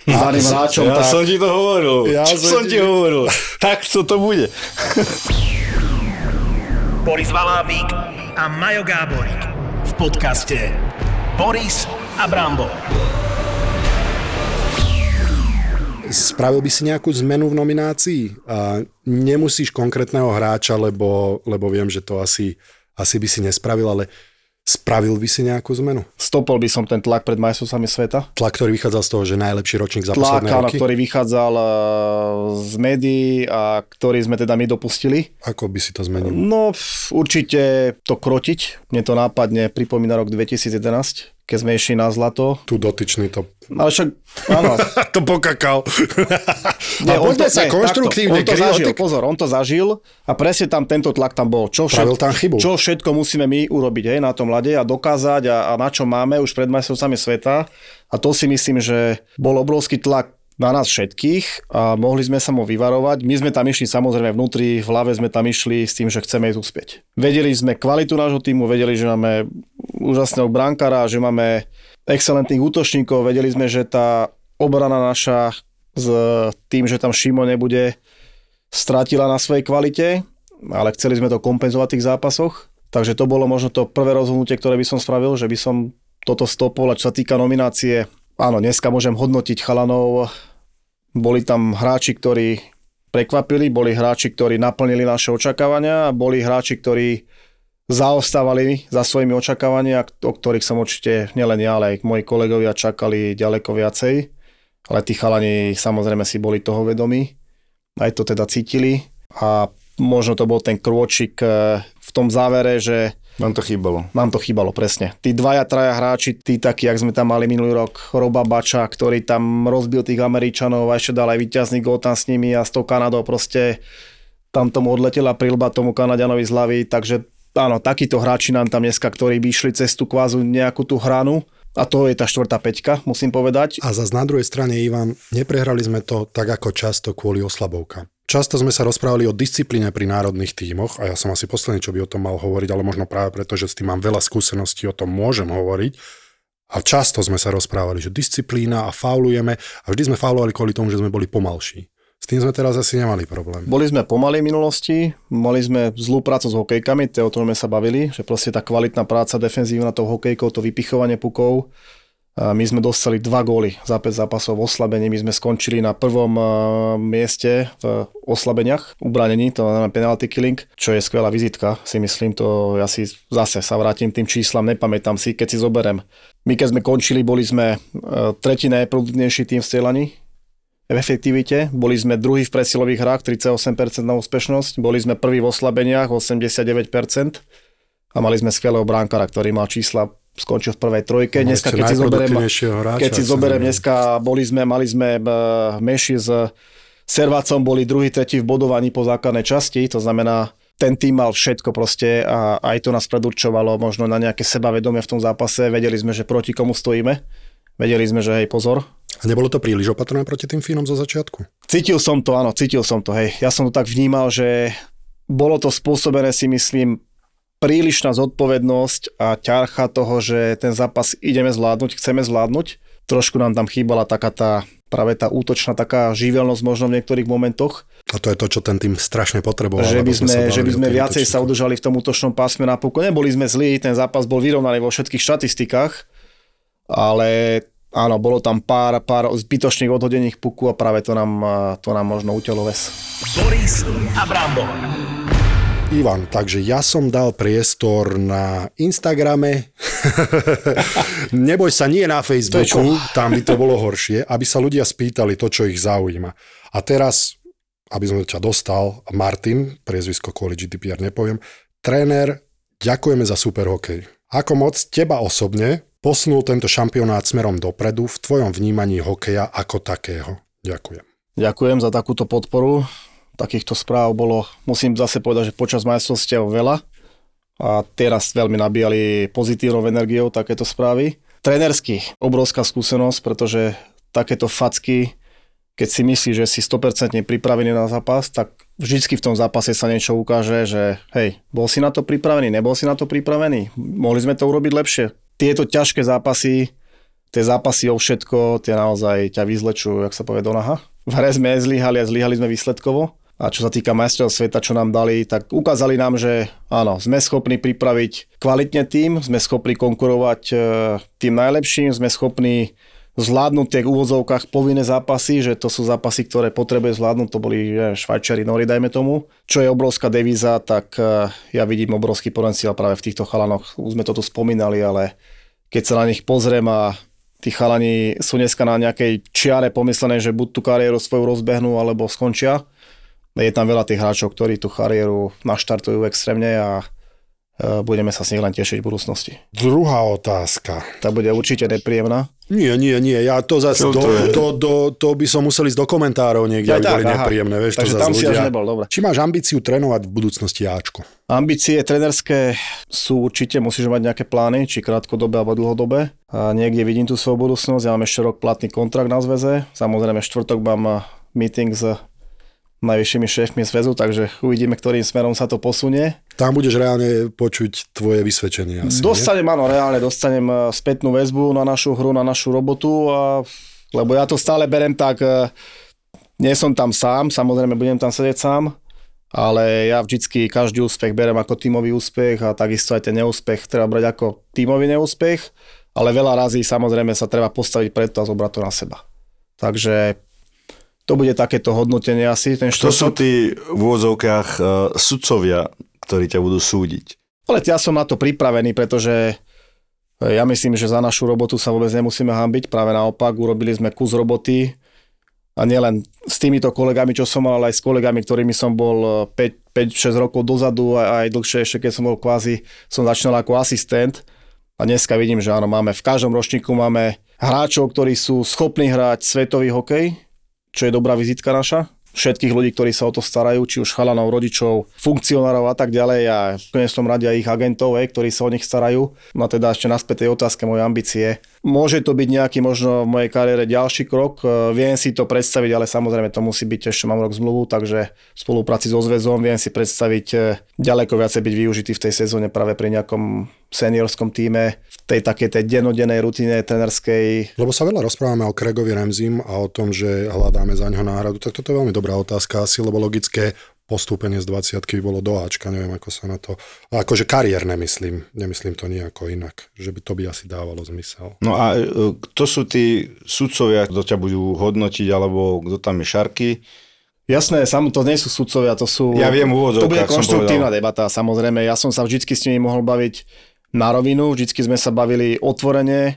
daným hráčom, Ja tak... som ti to hovoril. Ja Ja som ti- hovoril. Tak to to bude. Boris Valábík a Majo Gáborík v podcaste Boris a Brambor. Spravil by si nejakú zmenu v nominácii? A nemusíš konkrétneho hráča, lebo, lebo viem, že to asi, asi by si nespravil, ale spravil by si nejakú zmenu? Stopol by som ten tlak pred majstrovstvami sveta. Tlak, ktorý vychádzal z toho, že najlepší ročník za Tlak, posledné roky? ktorý vychádzal eh, z médií a ktorý sme teda my dopustili. Ako by si to zmenil? No, určite to krotiť. Mne to nápadne pripomína rok 2011, keď sme išli na zlato. Tu dotyčný to... Ale však, áno, to pokakal. Nie, poďme to- sa konštruktívne. takto, On to zažil, pozor, on to zažil a presne tam tento tlak tam bol. Čo, Spravil tam chybu. čo všetko musíme my urobiť hej, na tom ľade a dokázať a, a na čo máme už pred majstrovstvami sveta. A to si myslím, že bol obrovský tlak na nás všetkých a mohli sme sa mu vyvarovať. My sme tam išli samozrejme vnútri, v hlave sme tam išli s tým, že chceme ísť uspieť. Vedeli sme kvalitu nášho týmu, vedeli, že máme úžasného brankára, že máme excelentných útočníkov, vedeli sme, že tá obrana naša s tým, že tam Šimo nebude, stratila na svojej kvalite, ale chceli sme to kompenzovať v tých zápasoch. Takže to bolo možno to prvé rozhodnutie, ktoré by som spravil, že by som toto stopol a čo sa týka nominácie, áno, dneska môžem hodnotiť chalanov, boli tam hráči, ktorí prekvapili, boli hráči, ktorí naplnili naše očakávania a boli hráči, ktorí zaostávali za svojimi očakávania, o ktorých som určite nielen ja, ale aj moji kolegovia čakali ďaleko viacej. Ale tí chalani samozrejme si boli toho vedomí, aj to teda cítili a možno to bol ten krôčik eh, v tom závere, že Nám to chýbalo. nám to chýbalo presne. Tí dvaja, traja hráči, tí takí, jak sme tam mali minulý rok, Roba Bača, ktorý tam rozbil tých Američanov a ešte dal aj víťazný gól tam s nimi a s tou Kanadou proste tam tomu odletela prilba tomu Kanadianovi z hlavy, takže áno, takíto hráči nám tam dneska, ktorí by išli cez tú kvázu nejakú tú hranu a to je tá štvrtá peťka, musím povedať. A zase na druhej strane, Ivan, neprehrali sme to tak ako často kvôli oslabovkám. Často sme sa rozprávali o disciplíne pri národných tímoch a ja som asi posledný, čo by o tom mal hovoriť, ale možno práve preto, že s tým mám veľa skúseností, o tom môžem hovoriť. A často sme sa rozprávali, že disciplína a faulujeme a vždy sme faulovali kvôli tomu, že sme boli pomalší. S tým sme teraz asi nemali problém. Boli sme pomalí v minulosti, mali sme zlú prácu s hokejkami, o tom sme sa bavili, že proste tá kvalitná práca defenzívna tou hokejkou, to vypichovanie pukov. My sme dostali dva góly za 5 zápasov v oslabení, my sme skončili na prvom mieste v oslabeniach, ubranení, to znamená penalty killing, čo je skvelá vizitka, si myslím, to ja si zase sa vrátim tým číslam, nepamätám si, keď si zoberem. My keď sme končili, boli sme eh, tretí najproduktívnejší tým v strelaní, v efektivite. Boli sme druhý v presilových hrách, 38% na úspešnosť. Boli sme prvý v oslabeniach, 89%. A mali sme skvelého bránkara, ktorý mal čísla, skončil v prvej trojke. Mali Dneska, keď si zoberiem, hráča, keď si zoberiem dneska, boli sme, mali sme eh, meši s Servácom, boli druhý, tretí v bodovaní po základnej časti, to znamená, ten tým mal všetko proste a aj to nás predurčovalo možno na nejaké sebavedomie v tom zápase. Vedeli sme, že proti komu stojíme. Vedeli sme, že hej, pozor. A nebolo to príliš opatrné proti tým Fínom zo začiatku? Cítil som to, áno, cítil som to, hej. Ja som to tak vnímal, že bolo to spôsobené si myslím prílišná zodpovednosť a ťarcha toho, že ten zápas ideme zvládnuť, chceme zvládnuť. Trošku nám tam chýbala taká tá práve tá útočná taká živelnosť možno v niektorých momentoch. A to je to, čo ten tým strašne potreboval. Že by sme, sa že by sme viacej sa útočnosti. udržali v tom útočnom pásme napokon. Neboli sme zlí, ten zápas bol vyrovnaný vo všetkých štatistikách, ale áno, bolo tam pár, pár zbytočných odhodených puku a práve to nám, to nám možno utelo ves. Boris a Brambor. Ivan, takže ja som dal priestor na Instagrame. Neboj sa, nie na Facebooku, tam by to bolo horšie, aby sa ľudia spýtali to, čo ich zaujíma. A teraz, aby som ťa dostal, Martin, priezvisko kvôli GDPR nepoviem, tréner, ďakujeme za super hokej. Ako moc teba osobne posunul tento šampionát smerom dopredu v tvojom vnímaní hokeja ako takého? Ďakujem. Ďakujem za takúto podporu. Takýchto správ bolo, musím zase povedať, že počas majstrovstiev veľa a teraz veľmi nabíjali pozitívnou energiou takéto správy. Trénersky obrovská skúsenosť, pretože takéto facky, keď si myslíš, že si 100% pripravený na zápas, tak vždycky v tom zápase sa niečo ukáže, že hej, bol si na to pripravený, nebol si na to pripravený, mohli sme to urobiť lepšie. Tieto ťažké zápasy, tie zápasy o všetko, tie naozaj ťa vyzlečujú, jak sa povie, do naha. V hre sme zlyhali a zlyhali sme výsledkovo. A čo sa týka majstrov sveta, čo nám dali, tak ukázali nám, že áno, sme schopní pripraviť kvalitne tým, sme schopní konkurovať e, tým najlepším, sme schopní zvládnuť v tých úvozovkách povinné zápasy, že to sú zápasy, ktoré potrebuje zvládnuť, to boli že, Švajčiari, Nori, dajme tomu. Čo je obrovská devíza, tak e, ja vidím obrovský potenciál práve v týchto chalanoch. Už sme to tu spomínali, ale keď sa na nich pozriem a tí chalani sú dneska na nejakej čiare pomyslené, že buď tú kariéru svoju rozbehnú, alebo skončia. Je tam veľa tých hráčov, ktorí tú kariéru naštartujú extrémne a e, budeme sa s nich len tešiť v budúcnosti. Druhá otázka. Tá bude určite nepríjemná. Nie, nie, nie, ja to zase, to je? to, do, to by som musel ísť do komentárov niekde, Aj aby tak, boli aha. nepríjemné, vieš, Takže to zase tam si až nebol, dobre. Či máš ambíciu trénovať v budúcnosti Ačko? Ambície trenerské sú určite, musíš mať nejaké plány, či krátkodobé alebo dlhodobé. A niekde vidím tú svoju budúcnosť, ja mám ešte rok platný kontrakt na zväze. Samozrejme, štvrtok mám eh, meeting s najvyššími šéfmi zväzu, takže uvidíme, ktorým smerom sa to posunie. Tam budeš reálne počuť tvoje vysvedčenie asi, nie? Dostanem, áno, reálne dostanem eh, spätnú väzbu na našu hru, na našu robotu, a, lebo ja to stále berem tak, eh, nie som tam sám, samozrejme budem tam sedieť sám, ale ja vždycky každý úspech berem ako tímový úspech a takisto aj ten neúspech treba brať ako tímový neúspech, ale veľa razy samozrejme sa treba postaviť preto a zobrať to na seba. Takže to bude takéto hodnotenie asi, ten To sú tí v úvodzovkách uh, sudcovia, ktorí ťa budú súdiť. Ale ja som na to pripravený, pretože e, ja myslím, že za našu robotu sa vôbec nemusíme hambiť. Práve naopak, urobili sme kus roboty a nielen s týmito kolegami, čo som mal, ale aj s kolegami, ktorými som bol e, 5-6 rokov dozadu a aj dlhšie ešte, keď som bol kvázi, som začínal ako asistent. A dneska vidím, že áno, máme v každom ročníku máme hráčov, ktorí sú schopní hrať svetový hokej, čo je dobrá vizitka naša. Všetkých ľudí, ktorí sa o to starajú, či už chalanov, rodičov, funkcionárov a tak ďalej a v konečnom rade aj ich agentov, hej, ktorí sa o nich starajú. No a teda ešte naspäť tej otázke moje ambície. Môže to byť nejaký možno v mojej kariére ďalší krok, e, viem si to predstaviť, ale samozrejme to musí byť, ešte mám rok zmluvu, takže v spolupráci so zväzom viem si predstaviť e, ďaleko viacej byť využitý v tej sezóne práve pri nejakom seniorskom týme, tej takej tej dennodennej rutine trenerskej. Lebo sa veľa rozprávame o Kregovi Remzim a o tom, že hľadáme za ňoho náhradu, tak toto je veľmi dobrá otázka asi, lebo logické postúpenie z 20 by bolo do Ačka, neviem ako sa na to, akože kariérne myslím, nemyslím to nejako inak, že by to by asi dávalo zmysel. No a uh, kto sú tí sudcovia, kto ťa budú hodnotiť, alebo kto tam je Šarky? Jasné, sam, to nie sú sudcovia, to sú... Ja viem, v úvodzovkách To bude konštruktívna debata, samozrejme. Ja som sa vždycky s nimi mohol baviť na rovinu, vždycky sme sa bavili otvorene, e,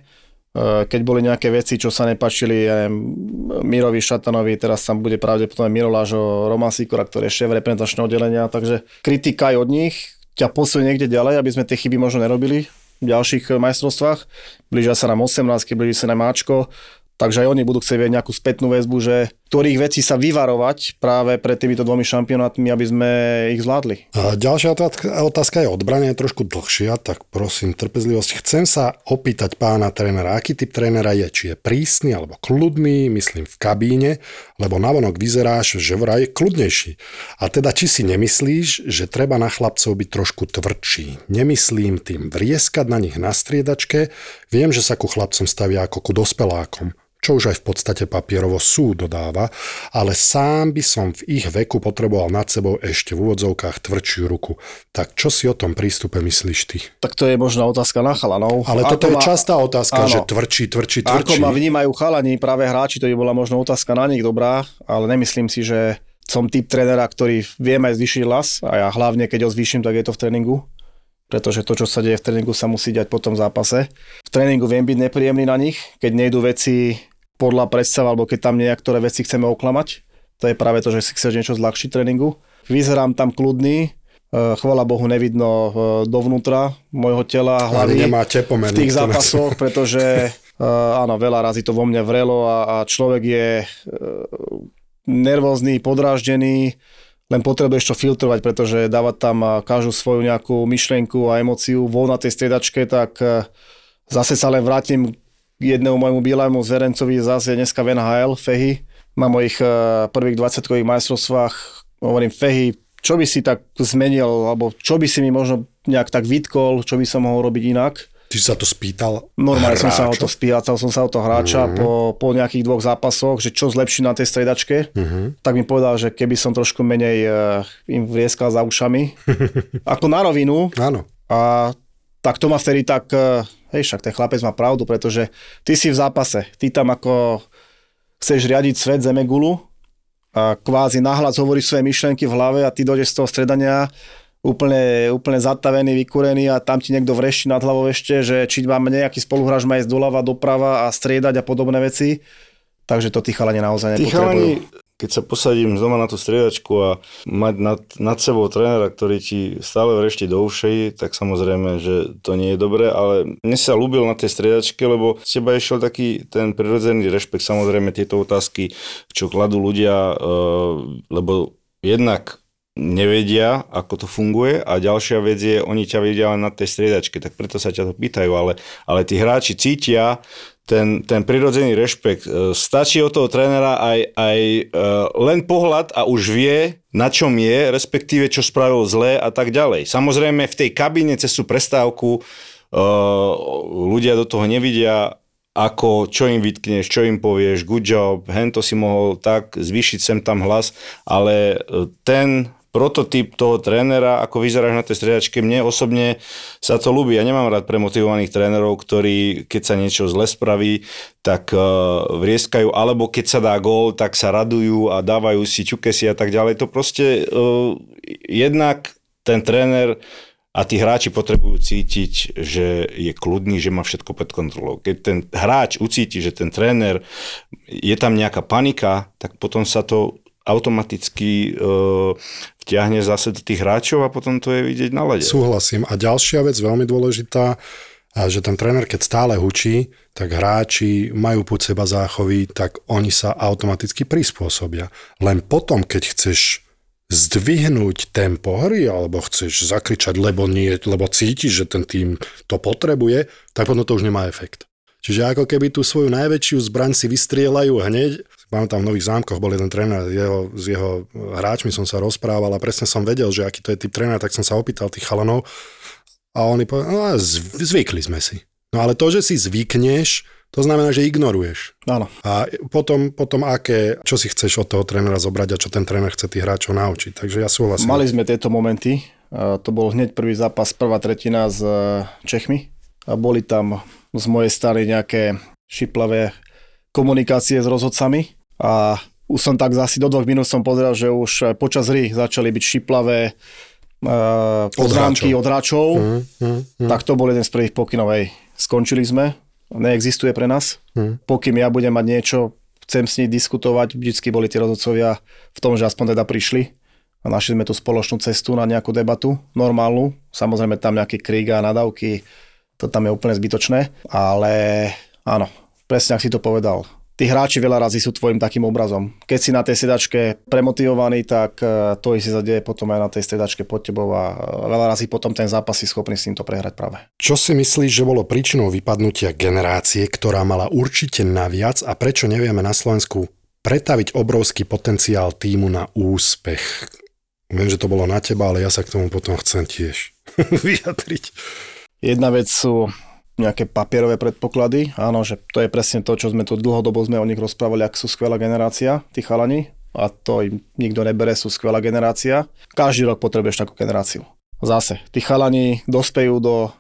keď boli nejaké veci, čo sa nepačili ja neviem, Mirovi Šatanovi, teraz tam bude pravdepodobne Miro Lážo, Roman Sikora, ktorý je šéf reprezentačného oddelenia, takže kritika aj od nich ťa posunie niekde ďalej, aby sme tie chyby možno nerobili v ďalších e, majstrovstvách. Blížia sa nám 18, blíži sa nám Ačko, takže aj oni budú chcieť nejakú spätnú väzbu, že ktorých vecí sa vyvarovať práve pred týmito dvomi šampionátmi, aby sme ich zvládli. A ďalšia otázka, je odbrania, je trošku dlhšia, tak prosím, trpezlivosť. Chcem sa opýtať pána trénera, aký typ trénera je, či je prísny alebo kľudný, myslím v kabíne, lebo navonok vyzeráš, že vraj je kľudnejší. A teda, či si nemyslíš, že treba na chlapcov byť trošku tvrdší. Nemyslím tým vrieskať na nich na striedačke, viem, že sa ku chlapcom stavia ako ku dospelákom čo už aj v podstate papierovo sú dodáva, ale sám by som v ich veku potreboval nad sebou ešte v úvodzovkách tvrdšiu ruku. Tak čo si o tom prístupe myslíš ty? Tak to je možná otázka na chalanov. Ale Ako toto je ma- častá otázka, Áno. že tvrdší, tvrdší, tvrdší. Ako ma vnímajú chalani, práve hráči, to by bola možno otázka na nich dobrá, ale nemyslím si, že som typ trénera, ktorý viem aj zvýšiť hlas a ja hlavne, keď ho zvýšim, tak je to v tréningu pretože to, čo sa deje v tréningu, sa musí diať potom v zápase. V tréningu viem byť nepríjemný na nich, keď nejdú veci podľa predstav, alebo keď tam niektoré veci chceme oklamať. To je práve to, že si chceš niečo zľahčiť tréningu. Vyzerám tam kľudný, e, chvala Bohu nevidno e, dovnútra môjho tela, hlavy v tých zápasoch, pretože uh, áno, veľa razy to vo mne vrelo a, a človek je nervózny, podráždený, len potrebuješ to filtrovať, pretože dávať tam uh, každú svoju nejakú myšlienku a emóciu von na tej striedačke, tak uh, zase sa len vrátim k jednému môjmu bielému zverencovi, zase dneska v NHL, Fehy, na mojich uh, prvých 20-kových majstrovstvách, hovorím Fehy, čo by si tak zmenil, alebo čo by si mi možno nejak tak vytkol, čo by som mohol robiť inak. Ty si sa to spýtal Normálne som sa o to hráča? spýtal, som sa o to hráča Mhm. po, po nejakých dvoch zápasoch, že čo zlepší na tej stredačke. Mhm. Tak mi povedal, že keby som trošku menej uh, im vrieskal za ušami. Ako na rovinu. Áno. A tak to ma vtedy tak, uh, hej, však ten chlapec má pravdu, pretože ty si v zápase. Ty tam ako chceš riadiť svet Zemegulu a kvázi nahlas hovoríš svoje myšlenky v hlave a ty dojdeš z toho stredania úplne, úplne zatavený, vykúrený a tam ti niekto vrešti nad hlavou ešte, že či mám nejaký spoluhráč má ísť doľava, doprava a striedať a podobné veci. Takže to tí chalani naozaj Tí nepotrebujú. chalani, keď sa posadím znova na tú striedačku a mať nad, nad sebou trénera, ktorý ti stále vrešti do ušej, tak samozrejme, že to nie je dobré, ale mne sa ľúbil na tej striedačke, lebo z teba išiel taký ten prirodzený rešpekt, samozrejme tieto otázky, čo kladú ľudia, e, lebo jednak nevedia, ako to funguje a ďalšia vec je, oni ťa vedia len na tej striedačke, tak preto sa ťa to pýtajú, ale, ale tí hráči cítia ten, ten prirodzený rešpekt. E, Stačí od toho trénera aj, aj e, len pohľad a už vie, na čom je, respektíve čo spravil zle a tak ďalej. Samozrejme v tej kabíne cez tú prestávku e, ľudia do toho nevidia, ako, čo im vytkneš, čo im povieš, good job, hen to si mohol tak zvýšiť sem tam hlas, ale ten prototyp toho trénera, ako vyzeráš na tej striedačke, mne osobne sa to ľúbi. Ja nemám rád premotivovaných trénerov, ktorí, keď sa niečo zle spraví, tak uh, vrieskajú, alebo keď sa dá gól, tak sa radujú a dávajú si ťukesy a tak ďalej. To proste uh, jednak ten tréner a tí hráči potrebujú cítiť, že je kľudný, že má všetko pod kontrolou. Keď ten hráč ucíti, že ten tréner, je tam nejaká panika, tak potom sa to automaticky e, vtiahne zase tých hráčov a potom to je vidieť na lede. Súhlasím. A ďalšia vec, veľmi dôležitá, a že ten tréner, keď stále hučí, tak hráči majú pod seba záchovy, tak oni sa automaticky prispôsobia. Len potom, keď chceš zdvihnúť tempo hry, alebo chceš zakričať, lebo, nie, lebo cítiš, že ten tým to potrebuje, tak potom to už nemá efekt. Čiže ako keby tú svoju najväčšiu zbraň si vystrieľajú hneď. Pamätám, v Nových zámkoch bol jeden tréner, jeho, s jeho hráčmi som sa rozprával a presne som vedel, že aký to je typ tréner, tak som sa opýtal tých chalanov a oni povedali, no zvykli sme si. No ale to, že si zvykneš, to znamená, že ignoruješ. Áno. A potom, potom aké, čo si chceš od toho trénera zobrať a čo ten tréner chce tých hráčov naučiť. Takže ja súhlasím. Mali sme tieto momenty. To bol hneď prvý zápas, prvá tretina s e, Čechmi. A boli tam z mojej strany nejaké šiplavé komunikácie s rozhodcami. A už som tak asi do dvoch minút som pozeral, že už počas hry začali byť šiplavé uh, poznámky od hráčov. Mm, mm, mm. Tak to bol jeden z prvých pokynov. Hej. Skončili sme, neexistuje pre nás. Mm. Pokým ja budem mať niečo, chcem s nimi diskutovať, vždycky boli tí rozhodcovia v tom, že aspoň teda prišli a našli sme tú spoločnú cestu na nejakú debatu, normálnu. Samozrejme tam nejaké krík a nadávky, to tam je úplne zbytočné, ale áno, presne ak si to povedal. tí hráči veľa razy sú tvojim takým obrazom. Keď si na tej sedačke premotivovaný, tak e, to si zadeje potom aj na tej sedačke pod tebou a e, veľa razy potom ten zápas si schopný s týmto prehrať práve. Čo si myslíš, že bolo príčinou vypadnutia generácie, ktorá mala určite naviac a prečo nevieme na Slovensku pretaviť obrovský potenciál týmu na úspech? Viem, že to bolo na teba, ale ja sa k tomu potom chcem tiež vyjadriť. Jedna vec sú nejaké papierové predpoklady. Áno, že to je presne to, čo sme tu dlhodobo sme o nich rozprávali, ak sú skvelá generácia, tí chalani. A to im nikto nebere, sú skvelá generácia. Každý rok potrebuješ takú generáciu. Zase, tí chalani dospejú do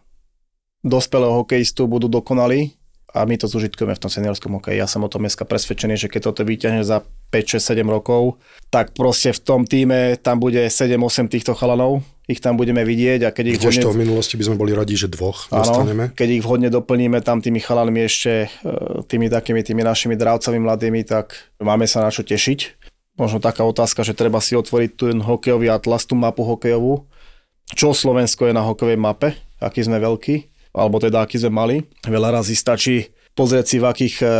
dospelého hokejistu, budú dokonalí a my to zužitkujeme v tom seniorskom hokeji. Ja som o tom dneska presvedčený, že keď toto vyťahne za 5, 6, 7 rokov, tak proste v tom týme tam bude 7, 8 týchto chalanov, ich tam budeme vidieť a keď ich Kdežto v minulosti by sme boli radi, že dvoch Áno, dostaneme. keď ich vhodne doplníme tam tými chalanmi ešte, e, tými takými tými našimi dravcami mladými, tak máme sa na čo tešiť. Možno taká otázka, že treba si otvoriť ten hokejový atlas, tú mapu hokejovú. Čo Slovensko je na hokejovej mape, aký sme veľkí alebo teda aký sme mali. Veľa razy stačí pozrieť si, v akých eh,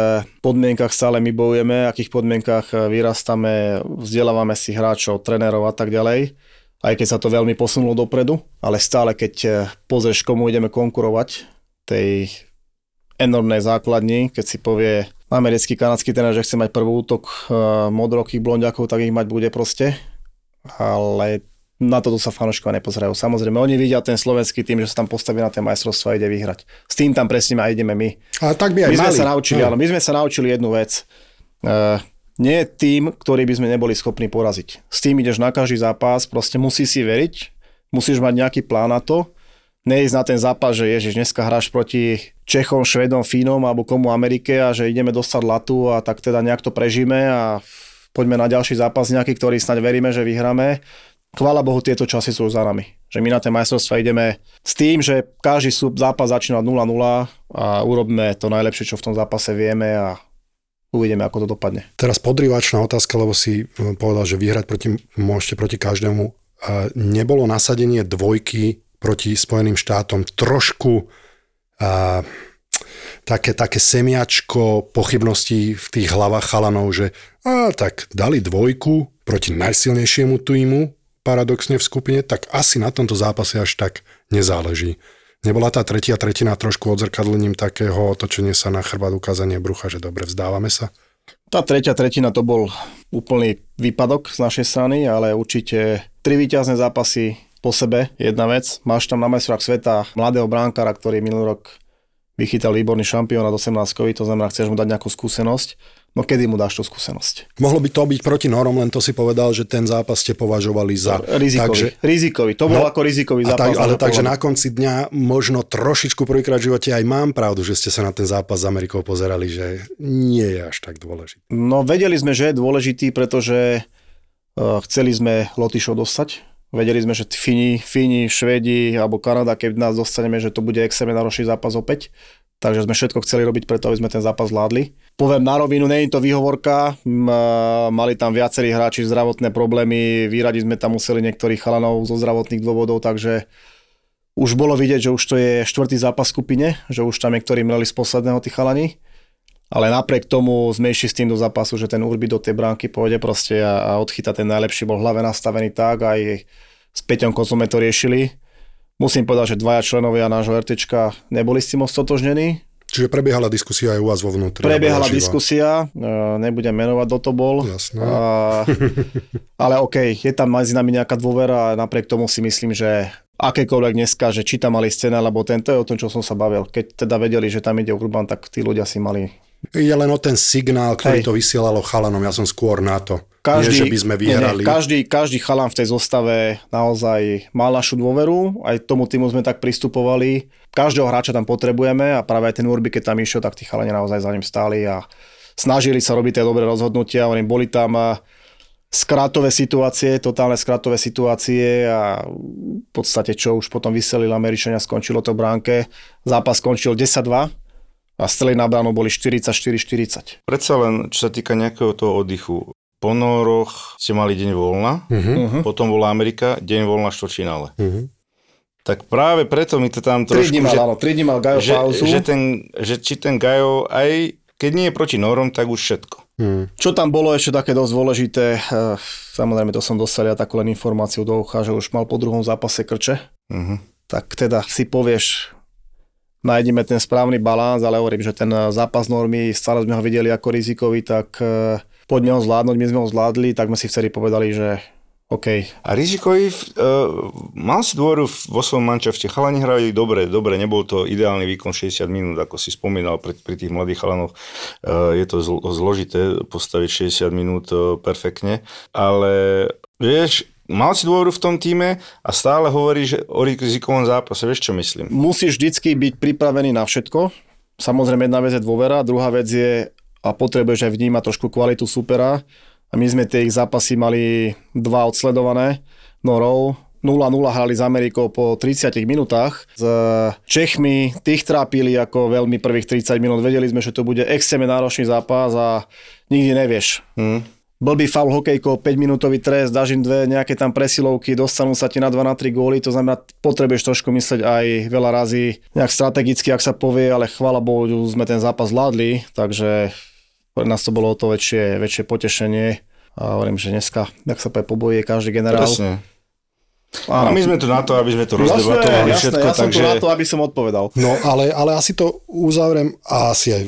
podmienkach stále my bojujeme, v akých podmienkach eh, vyrastame, vzdelávame si hráčov, trénerov a tak ďalej. Aj keď sa to veľmi posunulo dopredu, ale stále keď eh, pozrieš, komu ideme konkurovať, tej enormnej základni, keď si povie americký, kanadský tréner, že chce mať prvý útok modrokých blondiakov, tak ich mať bude proste. Ale na toto sa fanúškovia nepozerajú. Samozrejme, oni vidia ten slovenský tým, že sa tam postaví na tie majstrovstvá a ide vyhrať. S tým tam presne aj ideme my. A tak by aj my sme mali. sa naučili, No. áno, my sme sa naučili jednu vec. Nie je tým, ktorý by sme neboli schopní poraziť. S tým ideš na každý zápas, proste musí si veriť, musíš mať nejaký plán na to, neísť na ten zápas, že ježiš, dneska hráš proti Čechom, Švedom, Fínom alebo komu Amerike a že ideme dostať latu a tak teda nejak to prežíme a poďme na ďalší zápas nejaký, ktorý snáď veríme, že vyhráme. Chvála Bohu, tieto časy sú za nami. Že my na tie majstrovstvá ideme s tým, že každý zápas začína 0-0 a urobíme to najlepšie, čo v tom zápase vieme a uvidíme, ako to dopadne. Teraz podrývačná otázka, lebo si eh, povedal, že vyhrať proti, môžete proti každému. A Nebolo nasadenie dvojky proti Spojeným štátom trošku a, také, také semiačko pochybností v tých hlavách chalanov, že a, tak dali dvojku proti najsilnejšiemu týmu, paradoxne v skupine, tak asi na tomto zápase až tak nezáleží. Nebola tá tretia tretina trošku odzrkadlením takého otočenia sa na chrbát ukázanie brucha, že dobre, vzdávame sa? Tá tretia tretina to bol úplný výpadok z našej strany, ale určite tri víťazné zápasy po sebe, jedna vec. Máš tam na majstrách sveta mladého bránkara, ktorý minulý rok vychytal výborný šampión od 18 to znamená, chceš mu dať nejakú skúsenosť. No kedy mu dáš tú skúsenosť? Mohlo by to byť proti Norom, len to si povedal, že ten zápas ste považovali za... Rizikový. Takže, rizikový. To bol No, ako rizikový zápas. tak, ale takže na konci dňa možno trošičku prvýkrát v živote aj mám pravdu, že ste sa na ten zápas s Amerikou pozerali, že nie je až tak dôležitý. No vedeli sme, že je dôležitý, pretože uh, chceli sme Lotyšov dostať. Vedeli sme, že Fíni, Fíni, Švedi alebo Kanada, keď nás dostaneme, že to bude extrémne náročný zápas opäť. Takže sme všetko chceli robiť preto, aby sme ten zápas zvládli. Poviem na rovinu, nie je to výhovorka. Mali tam viacerí hráči zdravotné problémy, vyradiť sme tam museli niektorých chalanov zo zdravotných dôvodov, takže už bolo vidieť, že už to je štvrtý zápas v skupine, že už tam niektorí mreli z posledného tí chalani. Ale napriek tomu sme išli s tým do zápasu, že ten Urbi do tej bránky pôjde proste a, a odchyta ten najlepší, bol hlave nastavený tak, aj s Peťom sme to riešili. Musím povedať, že dvaja členovia nášho RTčka neboli s tým stotožnení. Čiže prebiehala diskusia aj u vás vo vnútri. Prebiehala diskusia, e, nebudem menovať, kto to bol. Jasné. A, ale OK, je tam medzi nami nejaká dôvera a napriek tomu si myslím, že akékoľvek dneska, že či tam mali scéna, alebo tento je o tom, čo som sa bavil. Keď teda vedeli, že tam ide Urban, tak tí ľudia si mali Je len o ten signál, ktorý Hej. to vysielalo chalanom, ja som skôr na to. Každý, nie, že by sme vyhrali. Nie, nie, každý, každý chalan v tej zostave naozaj mal našu dôveru, aj tomu týmu sme tak pristupovali. Každého hráča tam potrebujeme a práve aj ten Urbi, keď tam išiel, tak tí chalani naozaj za ním stáli a snažili sa robiť tie dobré rozhodnutia. Oni boli tam a skratové situácie, totálne skratové situácie a v podstate čo už potom vyselili Američania, skončilo to v bránke. Zápas skončil 10-2 a strely na bránu boli 44-40. Predsa len, čo sa týka nejakého toho oddychu, po Noroch ste mali deň voľna, Uh-huh. potom bola Amerika, deň voľna štvrťfinále. Uh-huh. Tak práve preto mi to tam 3 trošku, dní mal, že, áno, 3 dní mal Gajo že, pauzu. že, ten, že či ten Gajo aj keď nie je proti Norom, tak už všetko. Čo tam bolo ešte také dosť dôležité, eh, samozrejme to som dostal ja takú len informáciu do ucha, že už mal po druhom zápase krče, Uh-huh. tak teda si povieš, nájdeme ten správny balans, ale hovorím, že ten zápas normy, stále sme ho videli ako rizikový, tak eh, poďme ho zvládnuť, my sme ho zvládli, tak sme si vtedy povedali, že OK, A Rizikový, uh, mal si dôveru vo svojom mančafte, chalani hrali dobre, dobre, nebol to ideálny výkon 60 minút, ako si spomínal pri, pri tých mladých chalanoch, uh, je to zl- zložité postaviť 60 minút uh, perfektne, ale vieš, mal si dôveru v tom týme a stále hovoríš o rizikovom zápase, vieš čo myslím? musíš vždycky byť pripravený na všetko. Samozrejme jedna vec je dôvera, druhá vec je a potrebuješ aj vnímať trošku kvalitu supera. A my sme tie ich zápasy mali dva odsledované Norov. 0-0 hrali s Amerikou po 30 minútach. S Čechmi tých trápili ako veľmi prvých 30 minút. Vedeli sme, že to bude extrémne náročný zápas a nikdy nevieš. Hm? Blbý faul hokejko, 5 minútový trest, dáš im dve nejaké tam presilovky, dostanú sa ti na 2 na 3 góly, to znamená, potrebuješ trošku mysleť aj veľa razy nejak strategicky, ak sa povie, ale chvála Bohu, sme ten zápas zvládli, takže pre nás to bolo o to väčšie, väčšie potešenie. A hovorím, že dneska, ak sa pobojuje každý generál. Presne. A my sme tu na to, aby sme to rozdebatovali jasné, všetko, ja som takže... tu na to, aby som odpovedal. No ale, ale asi to uzavriem a asi aj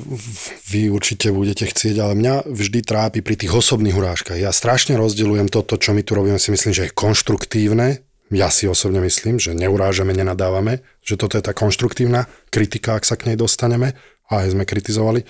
vy určite budete chcieť, ale mňa vždy trápi pri tých osobných urážkach. Ja strašne rozdeľujem toto, čo my tu robíme, si myslím, že je konštruktívne. Ja si osobne myslím, že neurážame, nenadávame, že toto je tá konštruktívna kritika, ak sa k nej dostaneme. A aj sme kritizovali.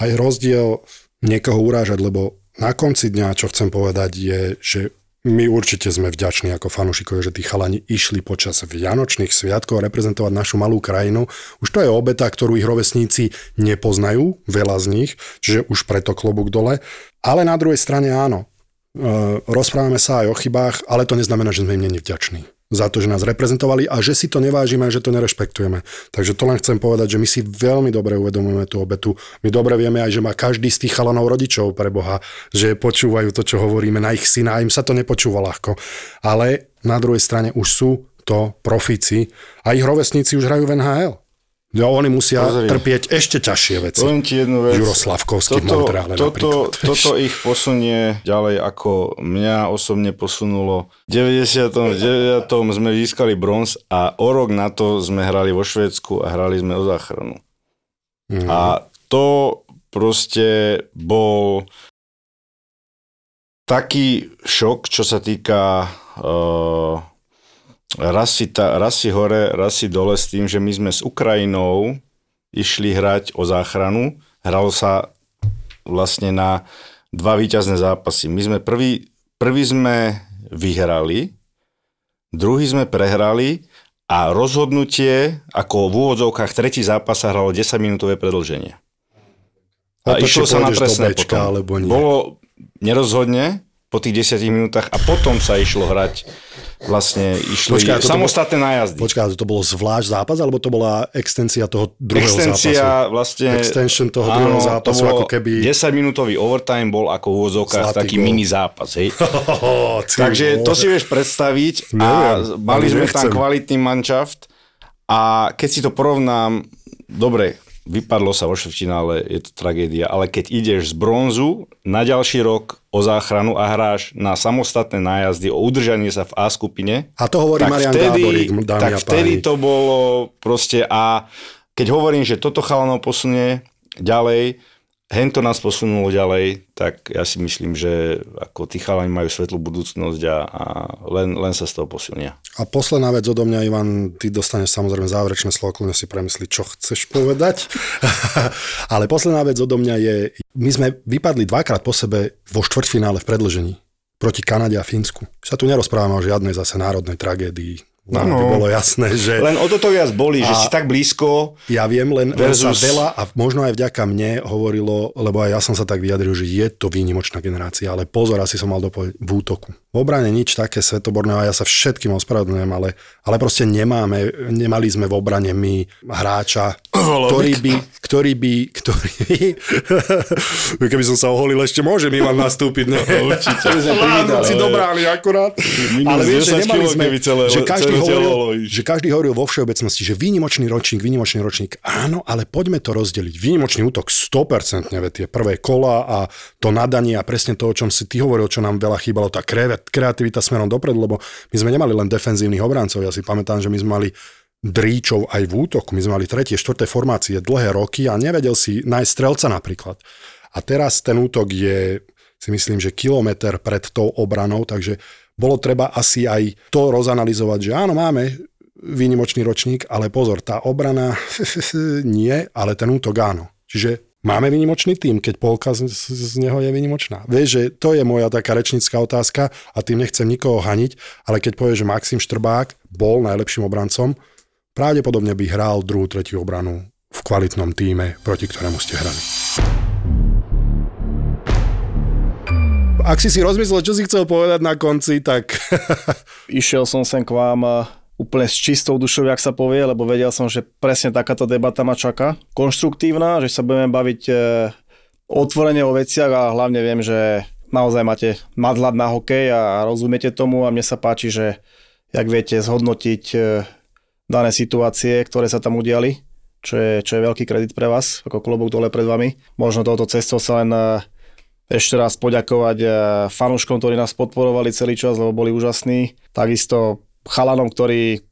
A je rozdiel niekoho urážať, lebo na konci dňa, čo chcem povedať, je, že my určite sme vďační ako fanúšikovia, že tí chalani išli počas Vianočných sviatkov reprezentovať našu malú krajinu. Už to je obeta, ktorú ich rovesníci nepoznajú, veľa z nich, čiže už preto klobúk dole. Ale na druhej strane áno, e, rozprávame sa aj o chybách, ale to neznamená, že sme im není vďační za to, že nás reprezentovali a že si to nevážime a že to nerešpektujeme. Takže to len chcem povedať, že my si veľmi dobre uvedomujeme tú obetu. My dobre vieme aj, že má každý z tých chalanov rodičov pre Boha, že počúvajú to, čo hovoríme na ich syna a im sa to nepočúva ľahko. Ale na druhej strane už sú to profíci a ich rovesníci už hrajú v NHL. No, oni musia Pozri. trpieť ešte ťažšie veci. Poviem ti jednu vec. Juro Slavkovský v Montreale toto, napríklad. toto ich posunie ďalej, ako mňa osobne posunulo. V 99. sme získali bronz a o rok na to sme hrali vo Švédsku a hrali sme o záchranu. Mhm. A to proste bol taký šok, čo sa týka uh, raz, si ta, raz si hore, raz si dole s tým, že my sme s Ukrajinou išli hrať o záchranu. Hralo sa vlastne na dva víťazné zápasy. My sme prvý, prvý sme vyhrali, druhý sme prehrali a rozhodnutie, ako v úvodzovkách tretí zápas sa hralo 10 minútové predlženie. A to, išlo sa na trestné Bčka, potom. alebo nie. Bolo nerozhodne po tých 10 minútach a potom sa išlo hrať vlastne išli toto samostatné nájazdy. Počkaj, to bolo zvlášť zápas, alebo to bola extencia toho druhého Extencia zápasu? vlastne... Extension toho druhého zápasu, to bolo ako keby- 10 minútový overtime bol ako v úvodzovkách taký gól. mini zápas, hej. Oh, Takže to vole. si vieš predstaviť a Neviem, mali sme tam kvalitný manšaft a keď si to porovnám, dobre, vypadlo sa vo štvrťfinále, je to tragédia, ale keď ideš z bronzu na ďalší rok o záchranu a hráš na samostatné nájazdy, o udržanie sa v A skupine, A to hovorí Marian vtedy, Gáborík, dámy tak vtedy to bolo proste a keď hovorím, že toto chalanov posunie ďalej, hento nás posunulo ďalej, tak ja si myslím, že ako tí chalani majú svetlú budúcnosť a, a len, len sa z toho posilnia. A posledná vec odo mňa, Ivan, ty dostaneš samozrejme záverečné slovo, kľudne si premyslí, čo chceš povedať. Ale posledná vec odo mňa je, my sme vypadli dvakrát po sebe vo štvrťfinále v predlžení proti Kanade a Fínsku. Sa tu nerozprávame o žiadnej zase národnej tragédii. Len Áno. by bolo jasné, že... Len o toto viac boli, že si tak blízko, Ja viem, len, len sa Versus- veľa a možno aj vďaka mne hovorilo, lebo aj ja som sa tak vyjadril, že je to výnimočná generácia, ale pozor, asi som mal dopovedať v útoku. V obrane nič také svetoborné a ja sa všetkým ospravedlňujem, ale, ale proste nemáme, nemali sme v obrane my hráča, ktorý by, ktorý by, ktorý keby som sa oholil, ešte môžem Ivan nastúpiť. Ne? Určite. Láhnuť si do brány akurát. Ale vieš, že 10 nemali sme, že každý, hovoril, že každý hovoril vo všeobecnosti, že výnimočný ročník, výnimočný ročník. Áno, ale poďme to rozdeliť. Výnimočný útok 100%, veď tie prvé kola a to nadanie a presne to, o čom si ty hovoril, čo nám veľa chýbalo, tá kre- kreativita smerom dopredu, lebo my sme nemali len defenzívnych obrancov. Ja si pamätám, že my sme mali dríčov aj v útoku. My sme mali tretie, štvrté formácie dlhé roky a nevedel si nájsť strelca napríklad. A teraz ten útok je, si myslím, že kilometr pred tou obranou, takže bolo treba asi aj to rozanalizovať, že áno, máme výnimočný ročník, ale pozor, tá obrana nie, ale ten útok áno. Čiže máme výnimočný tým, keď polka z, z neho je výnimočná. Vieš, že to je moja taká rečnícka otázka a tým nechcem nikoho haniť, ale keď povieš, že Maxim Štrbák bol najlepším obrancom, pravdepodobne by hral druhú, tretiu obranu v kvalitnom týme, proti ktorému ste hrali. Ak si si rozmyslel, čo si chcel povedať na konci, tak Išiel som sem k vám eh, úplne s čistou dušou, jak sa povie, lebo vedel som, že presne takáto debata ma čaká. Konštruktívna, že sa budeme baviť eh, otvorene o veciach a hlavne viem, že naozaj máte nadhľad na hokej a rozumiete tomu a mne sa páči, že jak viete zhodnotiť eh, dané situácie, ktoré sa tam udiali, čo je, čo je veľký kredit pre vás, ako klobúk dole pred vami. Možno touto cestou sa len ešte raz poďakovať eh, fanúškom, ktorí nás podporovali celý čas, lebo boli úžasní. Takisto chalanom, ktorí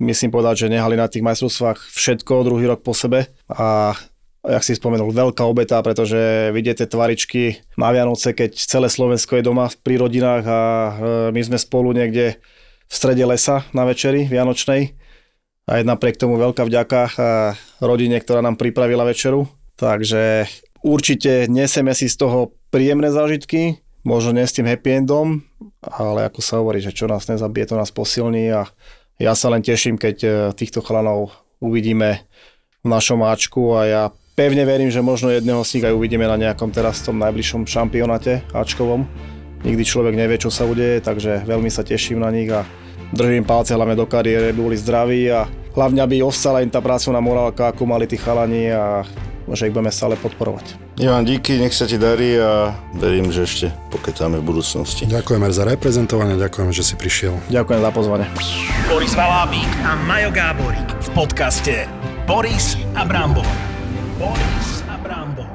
myslím povedať, že nehali na tých majstrovstvách všetko druhý rok po sebe a jak si spomenul, veľká obeta, pretože vidíte tvaričky na Vianoce, keď celé Slovensko je doma pri rodinách a eh, my sme spolu niekde v strede lesa na večeri Vianočnej a je napriek tomu veľká vďaka a rodine, ktorá nám pripravila večeru. Takže určite neseme si z toho príjemné zážitky, možno nie s tým happy endom, ale ako sa hovorí, že čo nás nezabije, to nás posilní a ja sa len teším, keď e, týchto chalanov uvidíme v našom Ačku a ja pevne verím, že možno jedného z nich aj uvidíme na nejakom teraz tom najbližšom šampionáte Ačkovom. Nikdy človek nevie, čo sa udeje, takže veľmi sa teším na nich a držím palce hlavne do kariéry, boli zdraví a hlavne, aby ostala im tá pracovná morálka, ako mali tí chalani a že ich budeme stále podporovať. Ivan, díky, nech sa ti darí a verím, že ešte pokecáme v budúcnosti. ďakujeme za reprezentovanie, ďakujeme, že si prišiel. Ďakujem za pozvanie. Boris Valábík a Majo Gáborík v podcaste Boris a Brambor. Boris a Brambor.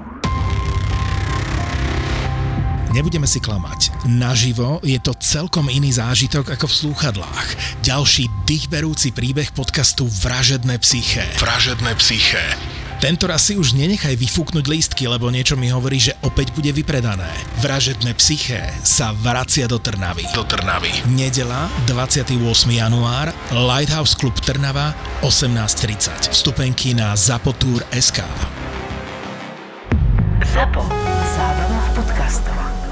Nebudeme si klamať. Naživo je to celkom iný zážitok ako v slúchadlách. Ďalší dýchberúci príbeh podcastu Vražedné psyché. Vražedné psyché. Tento raz si už nenechaj vyfúknuť lístky, lebo niečo mi hovorí, že opäť bude vypredané. Vražedné psyché sa vracia do Trnavy. Do Trnavy. Nedela, 28. január, Lighthouse Club Trnava, 18.30. Vstupenky na Zapotur.sk. ZAPO. Zábrná v podcastovách.